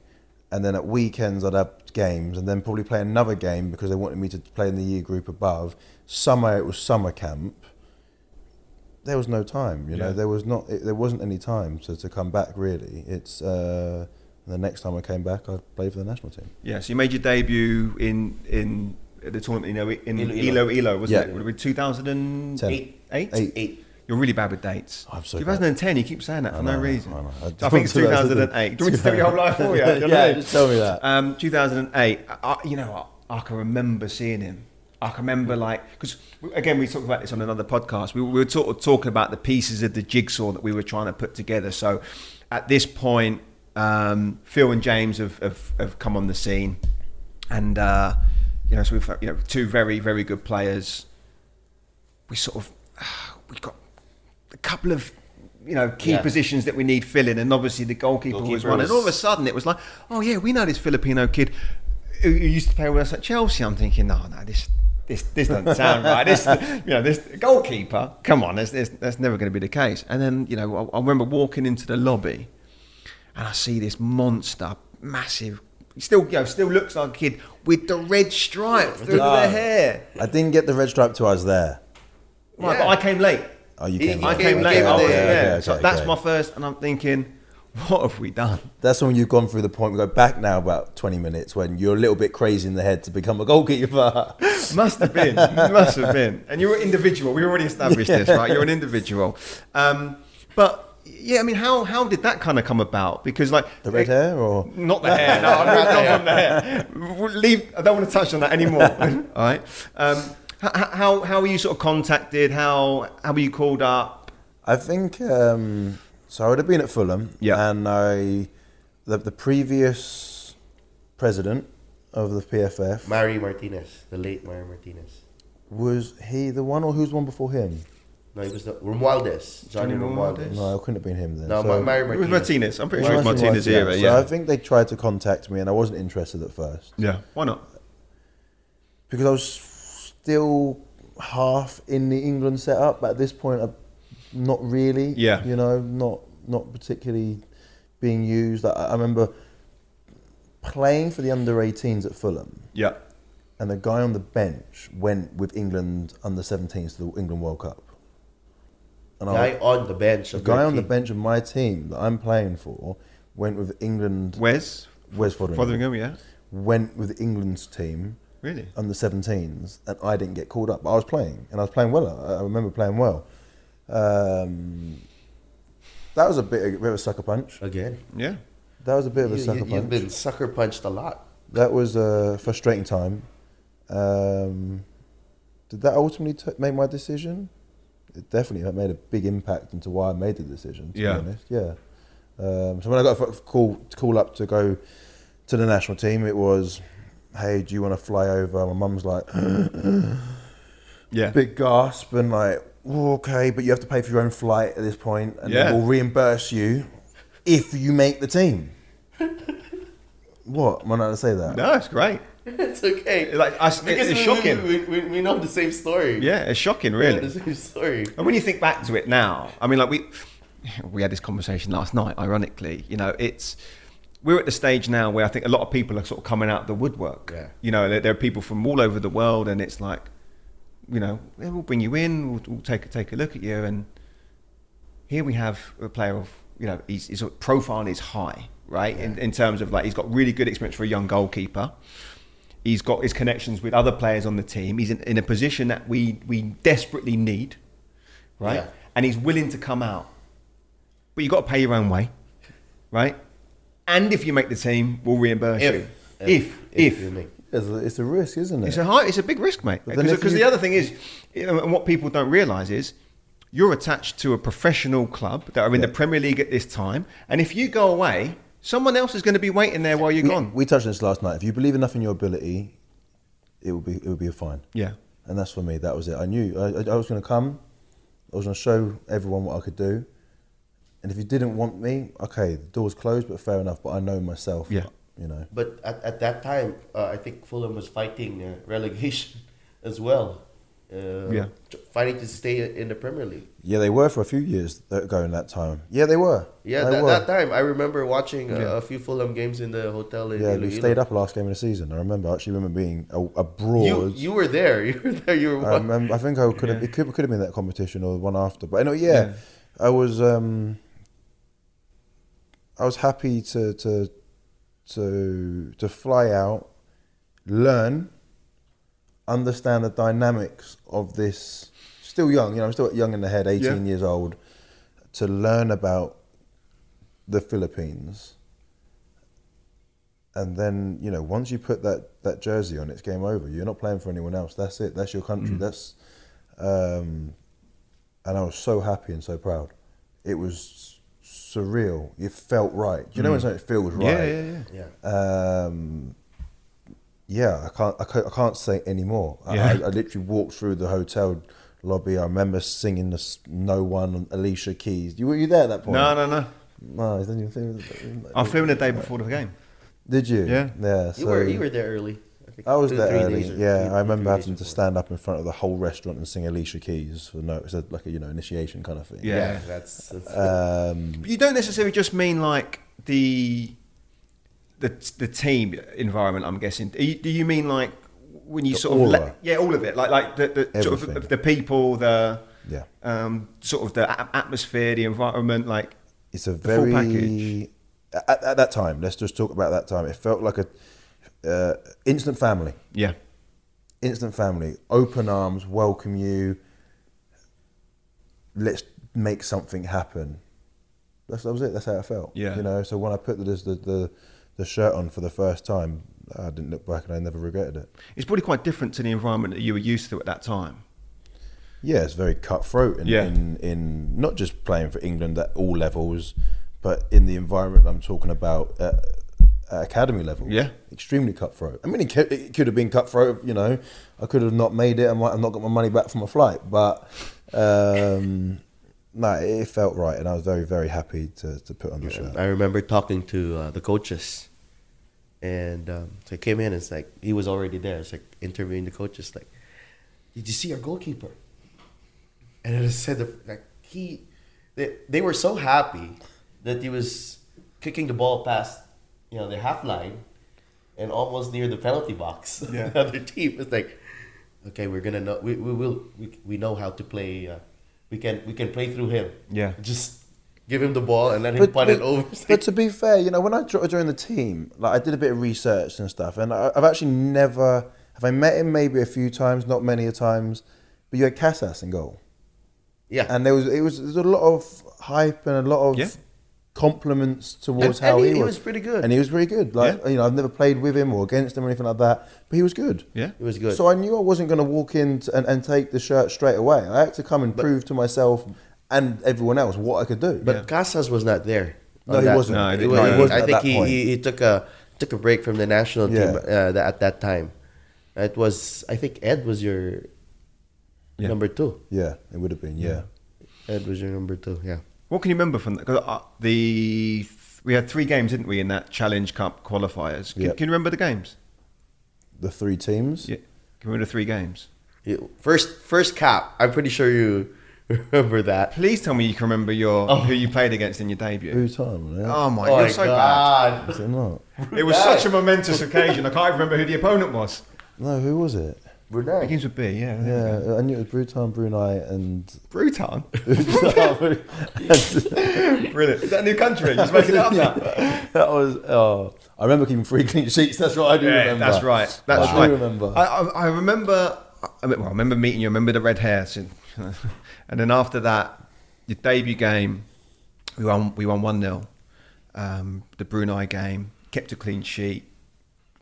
and then at weekends I'd have games, and then probably play another game because they wanted me to play in the year group above. Summer it was summer camp. There was no time, you know. Yeah. There was not. It, there wasn't any time to, to come back. Really, it's uh, the next time I came back, I played for the national team. Yeah, so you made your debut in in the tournament, you know, in Ilo- Ilo Ilo. Ilo, wasn't Yeah. it? Would it be 2008? Eight. Eight. Eight. You're really bad with dates. I'm so 2010, you keep saying that for I no reason. I know. I I think it's don't- 2008. Do you want me to tell your whole life for you? You know yeah, just tell me that. Um, 2008. I, you know, I, I can remember seeing him. I can remember like because again we talked about this on another podcast. We, we were sort of talking about the pieces of the jigsaw that we were trying to put together. So at this point, um, Phil and James have, have, have come on the scene, and uh, you know, so we've you know two very very good players. We sort of we've got a couple of you know key Yeah. positions that we need filling, and obviously the goalkeeper, was Goalkeeper one. And all of a sudden, it was like, oh yeah, we know this Filipino kid who, used to play with us at Chelsea. I'm thinking, no, no, this. This, this doesn't sound right. This, you know, this goalkeeper. Come on, that's, that's, that's never going to be the case. And then, you know, I, I remember walking into the lobby, and I see this monster, massive. He still, you know, still looks like a kid with the red stripe through No. the hair. I didn't get the red stripe till I was there. Right, Yeah. but I came late. Oh, you came. he I came came- late. I was, late. yeah. Okay, okay, so that's my first, and I'm thinking, what have we done? That's when you've gone through the point. We go back now about 20 minutes when you're a little bit crazy in the head to become a goalkeeper. Must have been, must have been. And you're an individual. We already established this, right? You're an individual. Um, but yeah, I mean, how how did that kind of come about? Because like the red hair, or Not the hair. No, I'm on from the hair. Leave. I don't want to touch on that anymore. All right. Um, how how were you sort of contacted? How how were you called up? I think um, so. I would have been at Fulham, Yeah. and I the, the previous president of the PFF Mari Martinez, the late Mari Martinez. was he the one, or who's one before him? No, he was the Romualdez. Johnny Johnny Romualdez. No, it couldn't have been him then. No, So- Ma- Mari It was Martinez. Martinez. I'm pretty sure it was Martin Martinez era. Yeah. So I think they tried to contact me, and I wasn't interested at first yeah. Why not? because I was still half in the England setup. But at this point, I'm not really. Yeah. You know, not not particularly being used. I, I remember playing for the under 18s at Fulham, Yeah. and the guy on the bench went with England under 17s to the England World Cup. And Guy I, on the bench. the guy your on the bench of my team that I'm playing for went with England. Wes. Wes Foderingham. Foderingham. Yeah. Went with England's team Really. under 17s, and I didn't get called up. But I was playing, and I was playing well. I, I remember playing well. Um, that was a bit, a bit of a sucker punch. Again. Yeah. That was a bit of a You, sucker you, punch. you've been sucker punched a lot. That was a frustrating time. Um, did that ultimately t- make my decision? It definitely made a big impact into why I made the decision. To Yeah. be honest, yeah. Um, so when I got a f- call call up to go to the national team, it was, "Hey, do you want to fly over?" My mum's like, Yeah. big gasp and like, "Oh, "Okay, but you have to pay for your own flight at this point, and Yeah. we'll reimburse you if you make the team." what? Am I not to say that? No, it's great. it's okay. Like, I, because it's we, shocking. We, we, we know the same story. Yeah, it's shocking, We know really. the same story. And when you think back to it now, I mean, like we we had this conversation last night. Ironically, you know, it's we're at the stage now where I think a lot of people are sort of coming out of the woodwork. Yeah. You know, there, there are people from all over the world, and it's like, you know, yeah, we'll bring you in, we'll, we'll take a take a look at you, and here we have a player of, you know, his, his profile is high, right? In, in terms of like, he's got really good experience for a young goalkeeper. He's got his connections with other players on the team. He's in, in a position that we we desperately need, right? Yeah. And he's willing to come out, but you've got to pay your own way, right? And if you make the team, we'll reimburse If, you. If if, you make- It's a, it's a risk, isn't it? it's a high, it's a big risk, mate. Because the other thing is, you know, and what people don't realise is, you're attached to a professional club that are in Yeah. the Premier League at this time, and if you go away, someone else is going to be waiting there while you're we, gone. we touched on this last night. If you believe enough in your ability, it will be it will be a fine. yeah, And that's for me. That was it. I knew I, I I was going to come. I was going to show everyone what I could do. And if you didn't want me, okay, the door's closed, but fair enough. But I know myself. Yeah. You know. But at, at that time, uh, I think Fulham was fighting uh, relegation as well. Uh, Yeah. Fighting to stay in the Premier League. Yeah, they were for a few years ago in that time. Yeah, they were. Yeah, they that, were. that time I remember watching uh, Yeah. a few Fulham games in the hotel in Yeah, we stayed up last game of the season. I remember. I actually remember being a, You, abroad. you were there. You were there. You were. I, remember, I think I could have. Yeah. It could, could have been that competition or the one after. But anyway, yeah, Yeah. I was. Um, I was happy to to to to fly out, learn, understand the dynamics of this. Still young, you know. I'm still young in the head, 18 Yeah. years old. To learn about the Philippines. And then you know, once you put that, that jersey on, it's game over. You're not playing for anyone else. That's it. That's your country. Mm. That's, um, and I was so happy and so proud. It was surreal. You felt right. You know when it feels right. Mm. yeah, yeah, yeah. yeah. Um, yeah, I can't, I can't, I can't say any more. I, Yeah. I, I literally walked through the hotel lobby. I remember singing the "No One" on Alicia Keys. You were you there at that point? No, no, no. no. Didn't you think? I flew in the day before the game. Did you? Yeah. yeah. You were you were there early. I, I was there early. Yeah, three- I remember having to stand up in front of the whole restaurant and sing Alicia Keys for no. It's a, like a you know initiation kind of thing. Yeah. Yeah, that's, that's Um, you don't necessarily just mean like the the the team environment. I'm guessing. Do you, do you mean like when you The sort of aura. let, yeah, all of it, like like the, the sort of the people, the yeah, um, sort of the a- atmosphere, the environment, like it's a The full very package. at, at that time. Let's just talk about that time. It felt like a uh, instant family. yeah, instant family, open arms, welcome you. Let's make something happen. That's, that was it. That's how I felt. Yeah. You know. So when I put the the, the the shirt on for the first time, I didn't look back and I never regretted it. it's probably quite different to the environment that you were used to at that time. Yeah, it's very cutthroat in, Yeah. in, in not just playing for England at all levels, but in the environment I'm talking about at academy level. Yeah. extremely cutthroat. I mean, it could, it could have been cutthroat. You know, I could have not made it. I might have not got my money back from my flight, but um, no, it felt right, and I was very very happy to, to put on the shirt. I remember talking to uh, the coaches, and um, so I came in. and It's like he was already there. It's like interviewing the coaches. Like, did you see our goalkeeper? And it just said that like he, they, they were so happy that he was kicking the ball past, you know, the half line, and almost near the penalty box. Yeah. the other team was like, okay, we're gonna know. We, we will. We, we know how to play. Uh, we can we can play through him. Yeah. Just give him the ball and let him punt it over. But to be fair, you know, when I joined the team, like I did a bit of research and stuff, and I, I've actually never have I met him maybe a few times, not many a times, but you had Casas in goal, yeah. and there was it was there was a lot of hype and a lot of Yeah. Compliments towards And- how and he, he- he was. was pretty good. and he was very good. Like you know, I've never played with him or against him or anything like that, but he was good. Yeah, he was good. So I knew I wasn't going to walk in t- and, and take the shirt straight away. I had to come and prove to myself and everyone else what I could do. but Yeah. Casas was not there. No, he that. wasn't. No, he He was- No, he wasn't I at think that he, point. he, he took a took a break from the national team uh, at that time. It was I think Ed was your Yeah. number two. yeah, it would have been. Yeah. Ed was your number two. Yeah. What can you remember from that? 'Cause, uh, the we had three games, didn't we, in that Challenge Cup qualifiers? Can, Yep. can you remember the games? the three teams. Yeah, can you remember the three games? You- First first cap. I'm pretty sure you remember that. Please tell me you can remember your who you played against in your debut. Bhutan, yeah. Oh my, Oh you're my so bad. god! Is it not? It was such a momentous occasion. I can't remember who the opponent was. No, who was it? Brunei. Begins with B, yeah. Yeah, I knew it was Bhutan, Brunei, and Bruton. Brilliant. Is that a new country? Just making it up now. That was. Oh, I remember keeping three clean sheets. That's what I do Yeah, remember. that's right. That's I do right. remember. I, I, I remember. I, mean, well, I remember meeting you. I remember the red hair. And then after that, your debut game, we won. We won one 0 um, The Brunei game kept a clean sheet.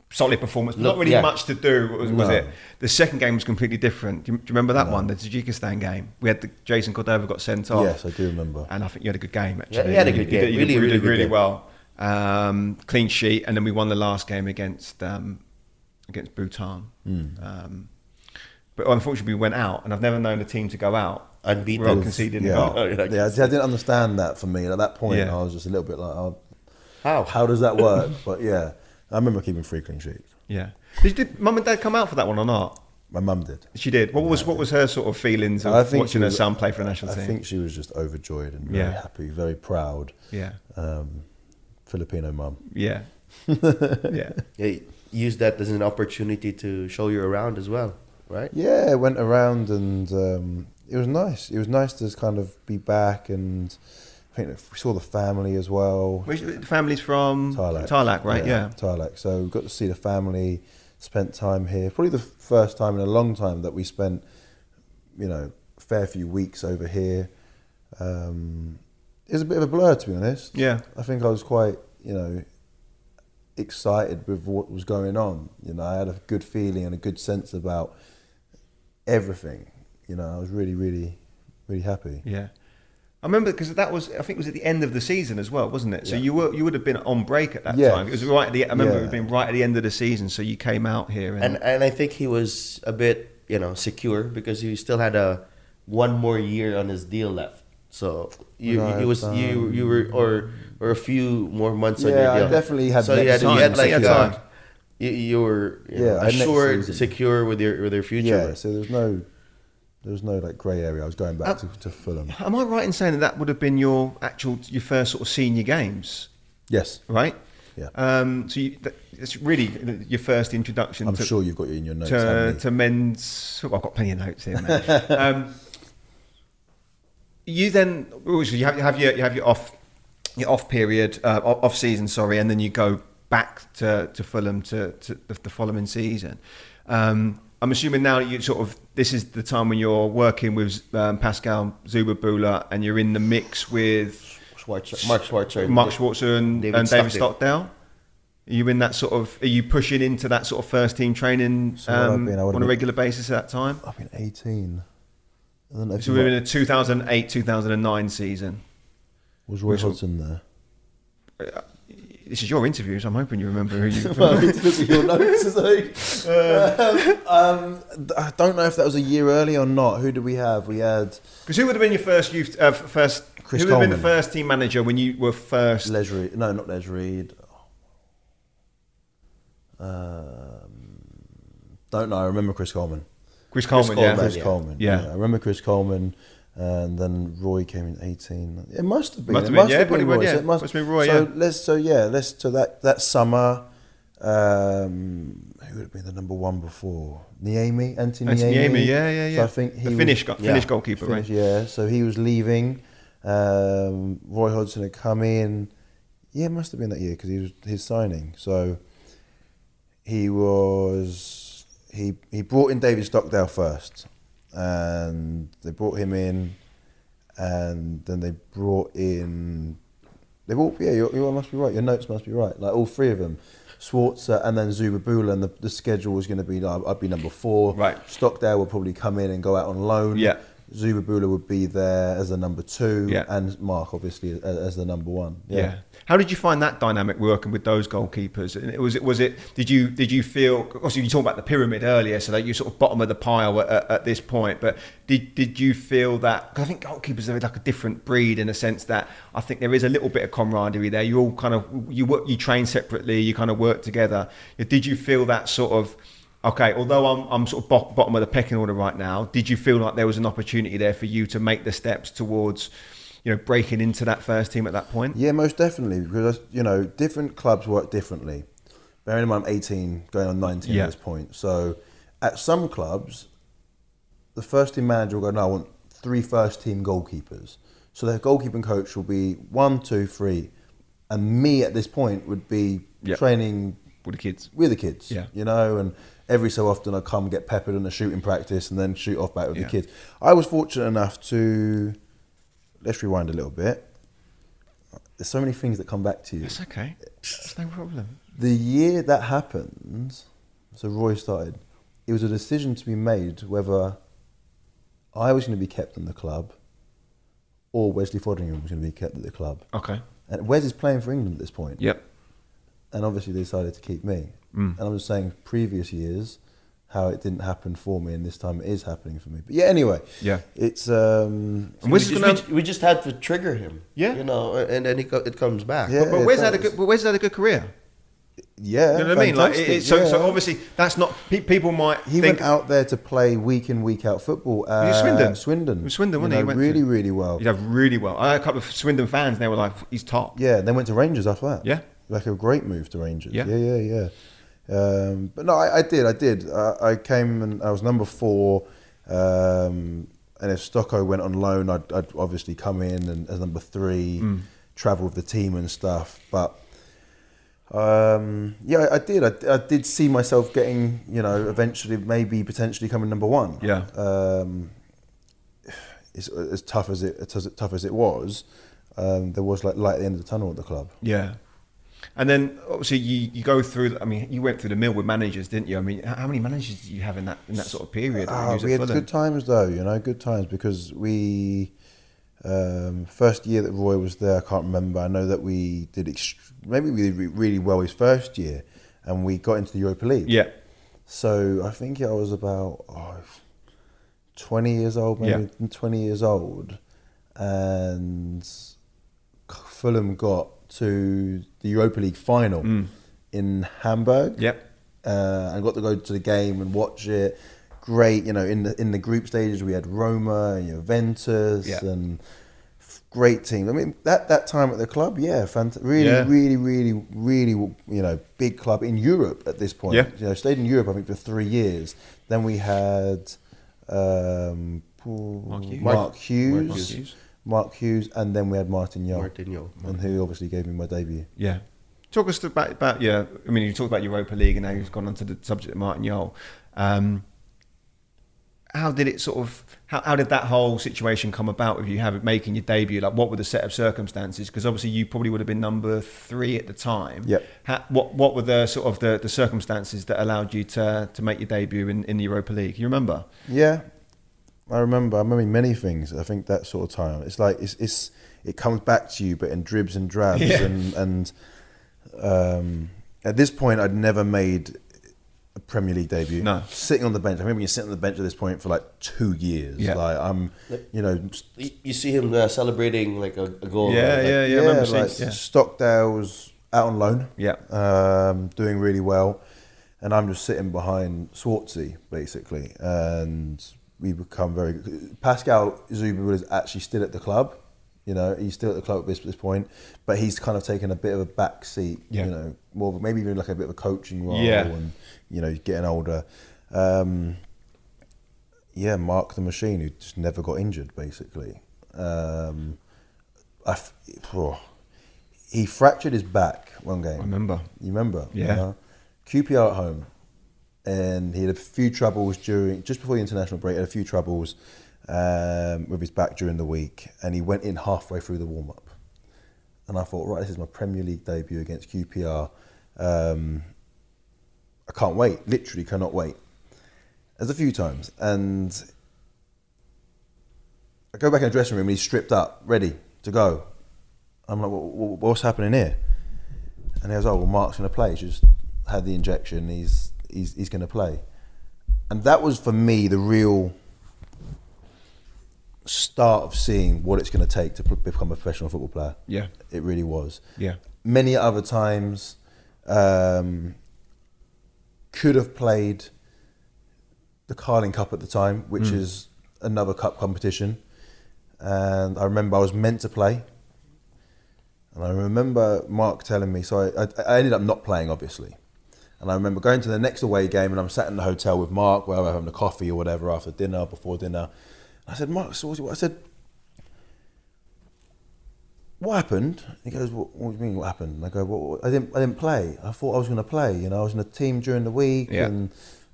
Solid performance. Look, Not really yeah. much to do, was, was No. it? The second game was completely different. Do you, do you remember that one, the Tajikistan game? We had the, Jason Cordova got sent off. Yes, I do remember. and I think you had a good game actually. Yeah, he had a You good game. You Really, did, really did good really well. Um, clean sheet, and then we won the last game against um, against Bhutan. Hmm. Um, but unfortunately, we went out, and I've never known a team to go out Unbeaten. without conceding a yeah, goal. Oh, yeah, yeah, I didn't understand that for me. At that point, Yeah. I was just a little bit like, oh, How? how does that work? but yeah, I remember keeping three clean sheets. Yeah. Did, did mum and dad come out for that one or not? My mum did. She did. What was what was her sort of feelings of I think watching she her was- son play for the national I team? I think she was just overjoyed and very Yeah. happy, very proud. yeah. Um, Filipino mum. Yeah. yeah. Yeah, use that as an opportunity to show you around as well, right? Yeah, went around and um, it was nice. It was nice to kind of be back and I think we saw the family as well. Your- the family's from Tarlac. Tarlac, right? Yeah. Tarlac. So we got to see the family, spent time here. Probably the first time in a long time that we spent, you know, a fair few weeks over here. Um, it was a bit of a blur, to be honest. Yeah. I think I was quite, you know, excited with what was going on. You know, I had a good feeling and a good sense about everything. You know, I was really, really, really happy. Yeah. I remember because that was I think it was at the end of the season as well, wasn't it? So Yeah. you were you would have been on break at that Yeah. time. It was right at the I remember it Yeah. had been right at the end of the season, so you came out here and, And and I think he was a bit, you know, secure because he still had a one more year on his deal left. So you Right, was you you were or or a few more months on Yeah, your I deal. definitely had So you had, next you had like time. you, you were you Yeah, know, I assured, secure with your with your future. Yeah, so there's no, there was no like grey area. I was going back to, to Fulham. am I right in saying that that would have been your actual your first sort of senior games, Yes, right? Yeah. Um, so you, that, it's really your first introduction. I'm to, sure you've got it in your notes. to, you? to men's. oh, I've got plenty of notes here. Mate. um, you then oh, you have, you have your you have your off your off period uh, off off season, sorry, and then you go back to, to Fulham to, to the, the following season. Um, I'm assuming now you sort of this is the time when you're working with um, Pascal Zuberbühler and you're in the mix with Schwarzer, Mark Schwarzer. Mark Schwarzer and David and David Stockdale. Are you in that sort of? Are you pushing into that sort of first team training So um, been, on a been- regular basis at that time? I've been 18. I don't know So we were in the 2008 2009 season. was Roy? Hodgson there. This is your interview, so I'm hoping you remember who you. well, look at your notes. isn't it? um, I don't know if that was a year early or not. Who did we have? We had Because who would have been your first youth, uh, first? Chris who would have been the first team manager when you were first? Les Reed. No, not Les Reed. Um, don't know. I remember Chris Coleman. Chris Coleman, Coleman, yeah. Chris yeah. Coleman. Yeah. I remember Chris Coleman, and then Roy came in eighteen. It must have been. Must it have been, must yeah, have probably been would, Roy. yeah. So it must, Must have been Roy, So yeah. let's. So yeah, let's. So that that summer, um, who would have been the number one before? Niemi, Anthony Niemi. Niemi, yeah, yeah, So yeah. I think he The was- Finnish, go- yeah. Finnish goalkeeper, Finnish, right? Yeah, so he was leaving. Um, Roy Hodgson had come in. Yeah, it must have been that year because he was his signing. So he was he he brought in David Stockdale first, and they brought him in, and then they brought in. They brought yeah, you you must be right. Your notes must be right. Like all three of them. Schwarzer and then Zuberbühler, and the, the schedule was going to be I'd be number four. Right. Stockdale would probably come in and go out on loan. Yeah. Zuberbühler would be there as the number two, Yeah. and Mark obviously as, as the number one. Yeah. How did you find that dynamic working with those goalkeepers? And was it was it? Did you did you feel? Obviously, you talked about the pyramid earlier, so that you sort of bottom of the pile at, at, at this point. But did did you feel that? Because I think goalkeepers are like a different breed in a sense that I think there is a little bit of camaraderie there. You all kind of you work, you train separately, you kind of work together. Did you feel that sort of? Okay, although I'm, I'm sort of bottom of the pecking order right now, did you feel like there was an opportunity there for you to make the steps towards, you know, breaking into that first team at that point? Yeah, most definitely because you know different clubs work differently. Bearing in mind, I'm 18, going on 19 Yeah. at this point. So, at some clubs, the first team manager will go, "No, I want three first team goalkeepers." So their goalkeeping coach will be one, two, three, and me at this point would be Yeah. training With the kids? with the kids. Yeah. You know, and every so often I'd come get peppered in a shooting practice and then shoot off back with Yeah. the kids. I was fortunate enough to let's rewind a little bit. There's so many things that come back to you. It's okay. That's no problem. The year that happened, so Roy started, it was a decision to be made whether I was going to be kept in the club or Wesley Foderingham was going to be kept at the club. Okay. And Wes is playing for England at this point Yep. and obviously they decided to keep me. Mm. And I'm just saying, previous years, how it didn't happen for me, and this time it is happening for me. But yeah, anyway, Yeah. it's um, And we, just, gonna- we, we just had to trigger him. Yeah. You know, and then co- it comes back. Yeah. But, but where's had a good? But where's had a good career? yeah, You know what I mean? Like, fantastic, it, so, so obviously that's not. Pe- people might he think went out there to play week in week out football. Was Uh, Swindon? Swindon, was Swindon, You wasn't he? He know, went really, to- really well. he'd have really well. I had a couple of Swindon fans. and They were like, he's top. Yeah, then went to Rangers after that. Yeah. like a great move to Rangers. Yeah. Yeah, yeah, yeah. Um, but no, I, I did, I did. Uh, I came and I was number four. Um, and if Stocko went on loan, I'd, I'd obviously come in and as number three, Mm. travel with the team and stuff. But um, yeah, I, I did. I, I did see myself getting, you know, eventually, maybe potentially coming number one. Yeah. Um, as, as tough as it as tough as it was, um, there was like light at the end of the tunnel at the club. Yeah. And then obviously you, you go through. I mean, you went through the mill with managers, didn't you? I mean, how many managers did you have in that in that sort of period? when you was at we had good times though, you know, good times because we um, first year that Roy was there, I can't remember. I know that we did ext- maybe we did really well his first year, and we got into the Europa League. Yeah. So I think I was about oh, 20 years old, maybe 20 years old, and Fulham got to the Europa League final Mm. in Hamburg Yep. uh, and got to go to the game and watch it. Great, you know, in the in the group stages we had Roma and Juventus Yeah. and great team. I mean, that that time at the club, yeah, fant- really, Yeah. really, really, really, you know, big club in Europe at this point. Yeah. you know, stayed in Europe I think for three years. Then we had um, Mark Hughes. Mark Hughes, Mark Hughes. Mark Hughes, and then we had Martin Yo, Martinho. and who obviously gave me my debut. Yeah. Talk us about, about yeah. I mean, you talked about Europa League, and now you've gone on to the subject of Martin Jol. Um, how did it sort of? How, how did that whole situation come about with you having making your debut? Like, what were the set of circumstances? Because obviously, you probably would have been number three at the time. Yep. How, what What were the sort of the, the circumstances that allowed you to to make your debut in, in the Europa League? You remember? Yeah, I remember. I remember many things. I think that sort of time. It's like it's it's it comes back to you, but in dribs and drabs. Yeah. And and um, at this point, I'd never made a Premier League debut. No. sitting on the bench. I remember you sitting on the bench at this point for like two years. Yeah. Like I'm, you know, You, you see him uh, celebrating like a, a goal. Yeah, like, yeah, yeah. I remember seeing- like yeah. Stockdale's out on loan. Yeah. um, doing really well, and I'm just sitting behind Swartzy basically, and we become very. good. Pascal Zuber is actually still at the club. You know, he's still at the club at this, this point, but he's kind of taken a bit of a back seat. Yeah. You know, more of, maybe even like a bit of a coaching role, Yeah. and you know, getting older. Um, yeah, Mark the Machine, who just never got injured, basically. Um, I oh, he fractured his back one game. I remember. You remember? Yeah. know? QPR at home, and he had a few troubles during just before the international break. Had a few troubles um, with his back during the week, and he went in halfway through the warm up. And I thought, right, this is my Premier League debut against QPR. Um, I can't wait. Literally, cannot wait. There's a few times, and I go back in the dressing room, and he's stripped up, ready to go. I'm like, "Wha- wha- what's happening here? And he goes, oh, well, Mark's going to play. He's just had the injection. He's, he's, he's going to play. And that was, for me, the real start of seeing what it's going to take to p- become a professional football player. Yeah. It really was. Yeah. Many other times um, could have played, the Carling Cup at the time, which is another cup competition. And I remember I was meant to play. And I remember Mark telling me, so I, I, I ended up not playing, obviously. And I remember going to the next away game, and I'm sat in the hotel with Mark, where we're having a coffee or whatever after dinner, before dinner. I said, Mark, so I said, what happened? He goes, what, what do you mean what happened? And I go, well, I didn't, I didn't play. I thought I was going to play. You know, I was in a team during the week, Yeah. and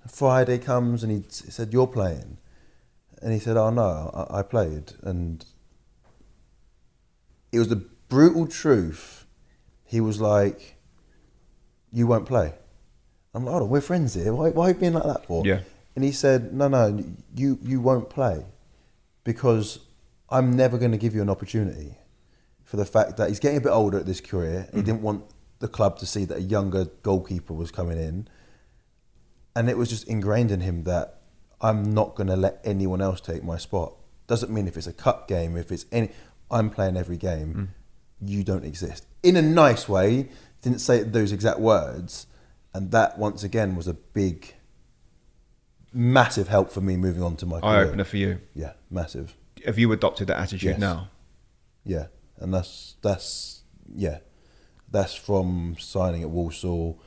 Friday comes, and he, he said, you're playing. And he said, oh no, I, I played. And it was the brutal truth. He was like, you won't play. I'm like, hold on, we're friends here. Why, why are you being like that for? Yeah. And he said, no, no, you, you won't play because I'm never going to give you an opportunity for the fact that he's getting a bit older at this career. He mm-hmm. didn't want the club to see that a younger goalkeeper was coming in. And it was just ingrained in him that I'm not going to let anyone else take my spot. Doesn't mean if it's a cup game, if it's any, I'm playing every game. Mm. You don't exist. In a nice way, didn't say those exact words. And that, once again, was a big, massive help for me moving on to my Eye career. opener for you. Yeah, massive. Have you adopted that attitude Yes. now? Yeah, and that's that's yeah, that's from signing at Walsall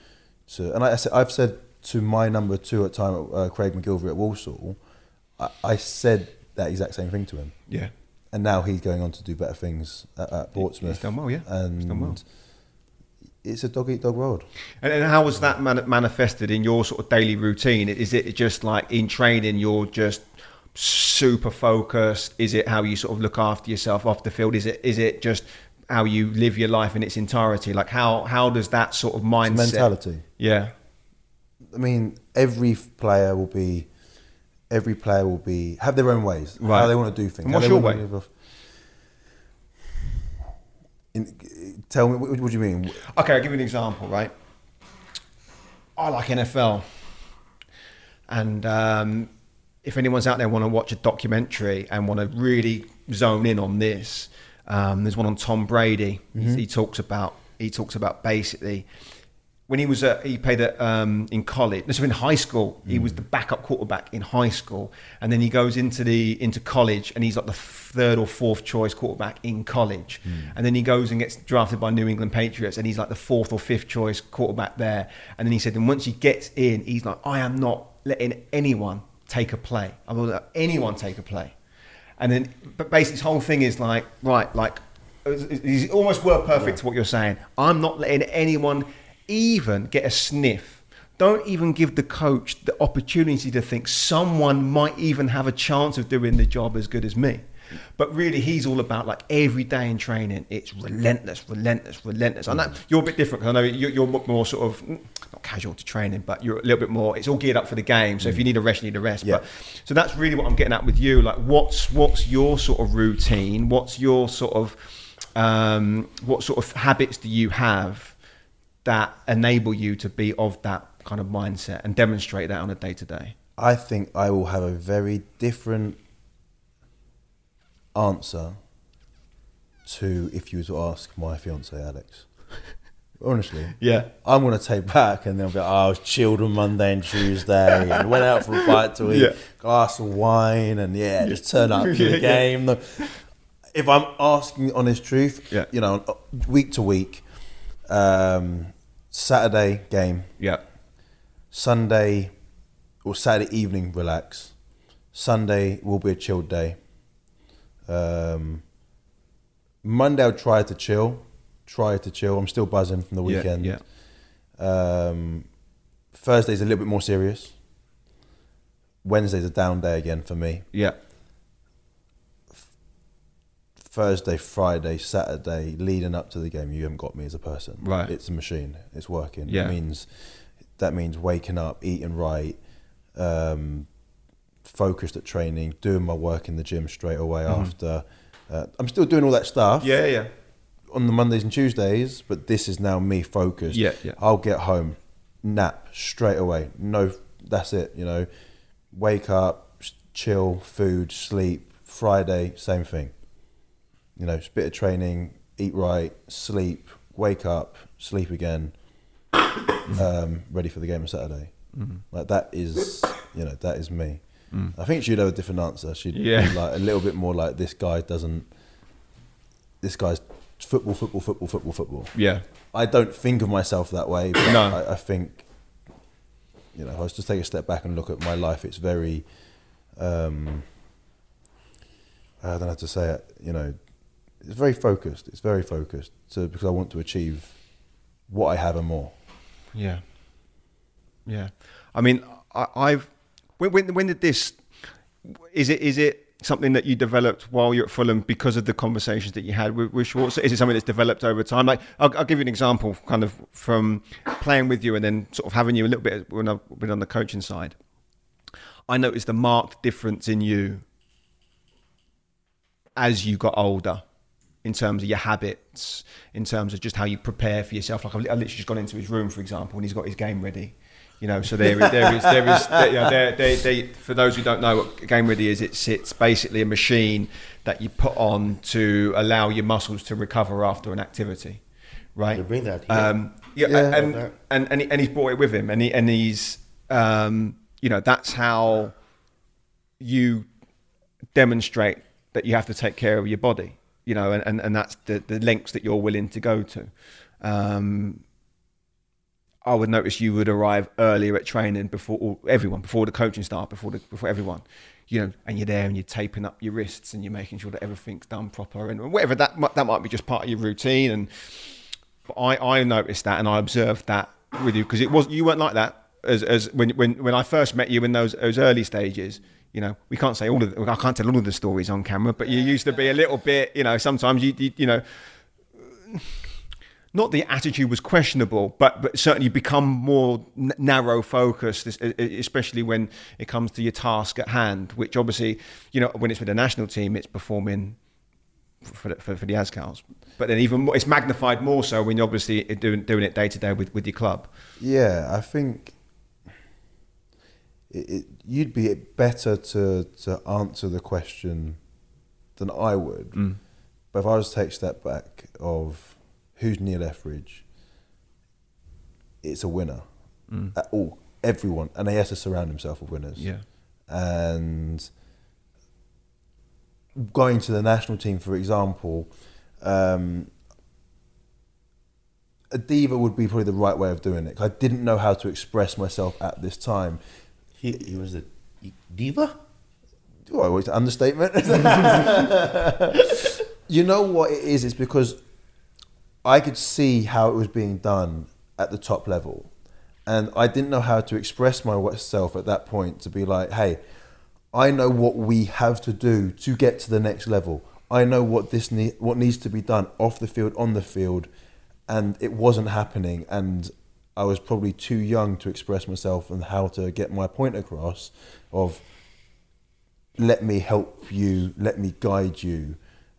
to, and I, I said I've said to my number two at time uh, Craig MacGillivray at Walsall, I, I said that exact same thing to him, Yeah. and now he's going on to do better things at, at Portsmouth. He's done well, yeah. and He's done well. It's a dog eat dog world. And, and how was that man- manifested in your sort of daily routine? Is it just like in training, you're just super focused? Is it how you sort of look after yourself off the field? Is it is it just how you live your life in its entirety? Like how how does that sort of mindset? mentality. Yeah. I mean, every player will be, every player will be have their own ways, Right. how they want to do things. And what's your way? In, tell me, what, what do you mean? Okay, I'll give you an example, right? I like NFL. And um, if anyone's out there want to watch a documentary and want to really zone in on this, um, there's one on Tom Brady. He, he talks about he talks about basically when he was at, he played at, um, in college. Was in high school. He was mm. the backup quarterback in high school, and then he goes into the into college, and he's like the third or fourth choice quarterback in college. Mm. And then he goes and gets drafted by New England Patriots, and he's like the fourth or fifth choice quarterback there. And then he said, and once he gets in, he's like, I am not letting anyone take a play. I will let anyone take a play. And then, but basically, his whole thing is like, right, like, he's almost word perfect to what you're saying. I'm not letting anyone even get a sniff. Don't even give the coach the opportunity to think someone might even have a chance of doing the job as good as me. But really, he's all about like every day in training, it's relentless, relentless, relentless. I know you're a bit different 'cause I know you're, you're more sort of mm, not casual to training, but you're a little bit more. It's all geared up for the game. So if you need a rest, you need a rest. Yeah. But so that's really what I'm getting at with you. Like, what's what's your sort of routine? What's your sort of um, what sort of habits do you have that enable you to be of that kind of mindset and demonstrate that on a day to day? I think I will have a very different answer to if you were to ask my fiance Alex. Honestly, Yeah. I'm gonna take back and they'll be like, oh, I was chilled on Monday and Tuesday and went out for a bite to eat, Yeah. glass of wine and yeah, just turn up to Yeah, the game. No- If I'm asking honest truth, Yeah. you know, week to week, um, Saturday game, Yeah. Sunday or Saturday evening, relax. Sunday will be a chilled day. Um, Monday, I'll try to chill. Try to chill. I'm still buzzing from the Yeah, weekend. yeah. Um, Thursday's a little bit more serious. Wednesday's a down day again for me. Yeah. Thursday, Friday, Saturday, leading up to the game, you haven't got me as a person. Right. It's a machine. It's working. Yeah. It means that means waking up, eating right, um, focused at training, doing my work in the gym straight away after. Uh, I'm still doing all that stuff Mm-hmm. Yeah. Yeah. on the Mondays and Tuesdays, but this is now me focused. Yeah, yeah. I'll get home, nap straight away. No, that's it. You know, wake up, chill, food, sleep. Friday, same thing. You know, bit of training, eat right, sleep, wake up, sleep again. um, ready for the game on Saturday. Mm-hmm. Like that is you know, that is me. I think she'd have a different answer. She'd Yeah. be like a little bit more like this guy doesn't. This guy's football, football, football, football, football. Yeah. I don't think of myself that way. But No. I, I think, you know, if I was to take a step back and look at my life, it's very, um, I don't know how to say it, you know, it's very focused. It's very focused. So because I want to achieve what I have and more. Yeah. Yeah. I mean, I, I've when, when when did this? Is it is it something that you developed while you're at Fulham because of the conversations that you had with, with Schwarzer? Is it something that's developed over time? Like I'll, I'll give you an example, kind of from playing with you and then sort of having you a little bit when I've been on the coaching side. I noticed a marked difference in you as you got older in terms of your habits, in terms of just how you prepare for yourself. Like I've, literally just gone into his room, for example, and he's got his game ready. You know, so there, is- there is, there is, there, you know, there, there, there, for those who don't know what game ready is, it's it's basically a machine that you put on to allow your muscles to recover after an activity, right? To bring that here. Um, yeah, Yeah. and, Okay. and and and he's brought it with him, and he and he's um, you know that's how you demonstrate that you have to take care of your body, you know, and, and, and that's the, the lengths that you're willing to go to. Um, I would notice you would arrive earlier at training before everyone, before the coaching staff, before the, before everyone, you know, and you're there and you're taping up your wrists and you're making sure that everything's done proper and whatever that that might be just part of your routine. And but I, I noticed that and I observed that with you because it was you weren't like that as, as when, when when I first met you in those those early stages. You know, we can't say all of the, I can't tell all of the stories on camera, but you used to be a little bit. You know, sometimes you you, you know not the attitude was questionable, but but certainly become more n- narrow focused, especially when it comes to your task at hand. Which obviously, you know, when it's with the national team, it's performing for the, for, for the Azkals. But then even more, it's magnified more so when you're obviously doing doing it day to day with with your club. Yeah, I think it, it, you'd be better to to answer the question than I would. But if I was to take a step back of who's Neil Etheridge, it's a winner. At all, everyone, and he has to surround himself with winners. Yeah. and going to the national team, for example, um, a diva would be probably the right way of doing it. I didn't know how to express myself at this time. He, he was a diva. Oh, it's an understatement. you know what it is? It's because I could see how it was being done at the top level. And I didn't know how to express myself at that point to be like, hey, I know what we have to do to get to the next level. I know what this ne- what needs to be done off the field, on the field, and it wasn't happening. And I was probably too young to express myself and how to get my point across. Of let me help you, let me guide you,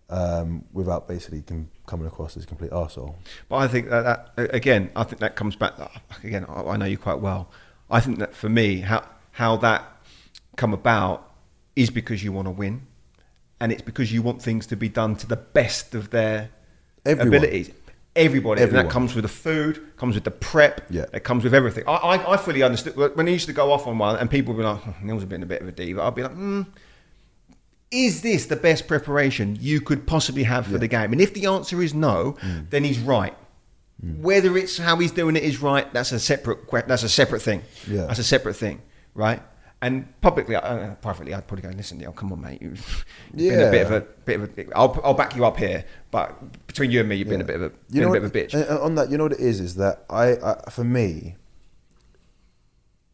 um, without basically com- coming across as a complete arsehole. But I think that, that again, I think that comes back. Again, I I know you quite well. I think that for me, how how that come about is because you want to win, and it's because you want things to be done to the best of their Everyone. abilities. Everybody, and that comes with the food, comes with the prep, Yeah. it comes with everything. I, I, I fully understood when he used to go off on one, and people would be like, oh, "Neil's been a bit of a diva." I'd be like, hmm, is this the best preparation you could possibly have for the game? And if the answer is no, Mm. then he's right. Whether it's how he's doing it is right, that's a separate that's a separate thing. Yeah. That's a separate thing, right? And publicly, uh, privately, I'd probably go, "Listen, Neil, come on, mate. You've, you've been a bit of a bit of a. I'll, I'll back you up here, but between you and me, you've been a bit of a, been a what, bit of a bitch." and on that, you know what it is? Is that I, I for me,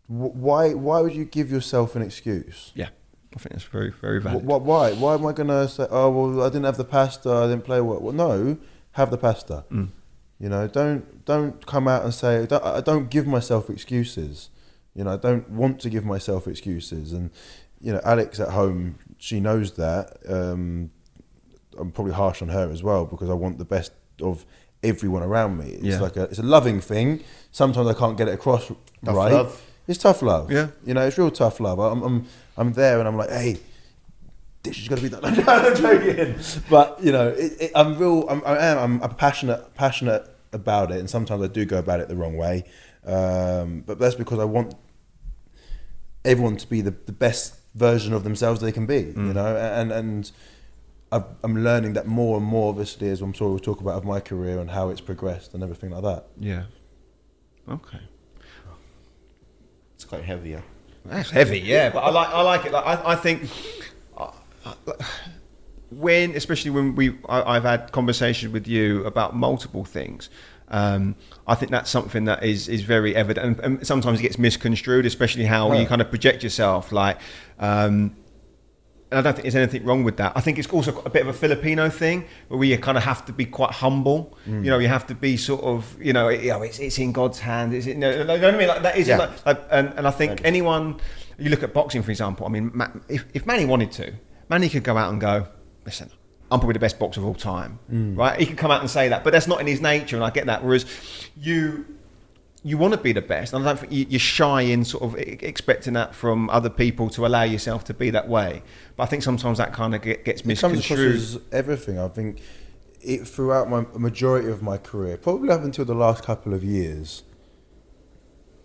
wh- why why would you give yourself an excuse? yeah, I think that's very very valid. wh- Why? Why am I gonna say? Oh well, I didn't have the pasta. I didn't play well. Well, no, have the pasta. Mm. You know, don't don't come out and say. Don't, I don't give myself excuses. You know, I don't want to give myself excuses. And you know, Alex at home, she knows that. Um, I'm probably harsh on her as well because I want the best of everyone around me. It's Yeah. like a it's a loving thing. Sometimes I can't get it across Tough right. love. It's tough love. Yeah. You know, it's real tough love. I'm I'm I'm there and I'm like, hey, this is gonna be done. I'm joking. But you know, it, it, I'm real. I'm, I am. I'm, I'm passionate, passionate about it, and sometimes I do go about it the wrong way. Um, but that's because I want. Everyone to be the, the best version of themselves they can be. You mm. know, and and I've, I'm learning that more and more. Obviously, as I'm sure we'll talk about of my career and how it's progressed and everything like that. Yeah. Okay. It's quite heavy, yeah. That's heavy, yeah, but I like I like it. Like, I I think when, especially when we I, I've had conversations with you about multiple things. Um, I think that's something that is is very evident, and, and sometimes it gets misconstrued, especially how you kind of project yourself. Like, um, and I don't think there's anything wrong with that. I think it's also a bit of a Filipino thing where you kind of have to be quite humble. You know, you have to be sort of, you know, you know it's, it's in God's hand. Is it? No, you know what I mean? Like that is Yeah. like, like, and, and I think anyone, you look at boxing, for example. I mean, if, if Manny wanted to, Manny could go out and go, listen, I'm probably the best boxer of all time, right? He can come out and say that, but that's not in his nature, and I get that. Whereas you, you want to be the best, and I don't think you, you're shy in sort of expecting that from other people to allow yourself to be that way. But I think sometimes that kind of get, gets It comes across misconstrued. as everything. I think it throughout my majority of my career, probably up until the last couple of years.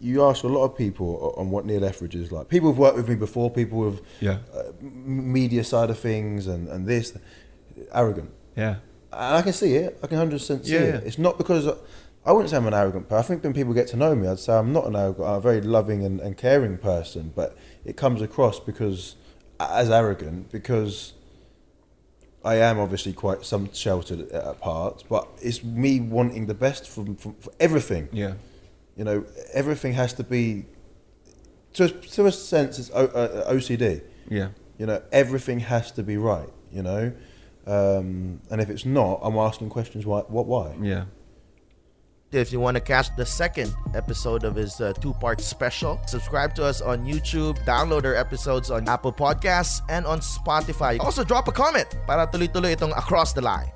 You ask a lot of people on what Neil Etheridge is like. People who've worked with me before, people with Yeah. uh, media side of things and, and this, arrogant. Yeah, And I can see it. I can hundred percent see Yeah, it. It's not because I, I wouldn't say I'm an arrogant person. I think when people get to know me, I'd say I'm not an arrogant. I'm a very loving and, and caring person. But it comes across because as arrogant because I am obviously quite some sheltered at, at parts. But it's me wanting the best from, from for everything. yeah, You know, everything has to be to a, to a sense. It's o, uh, OCD. yeah. You know, everything has to be right. You know, um, and if it's not, I'm asking questions. Why? What? Why? Yeah. If you want to catch the second episode of his uh, two-part special, subscribe to us on YouTube, download our episodes on Apple Podcasts and on Spotify. Also, drop a comment para tuloy-tuloy itong Across the Line.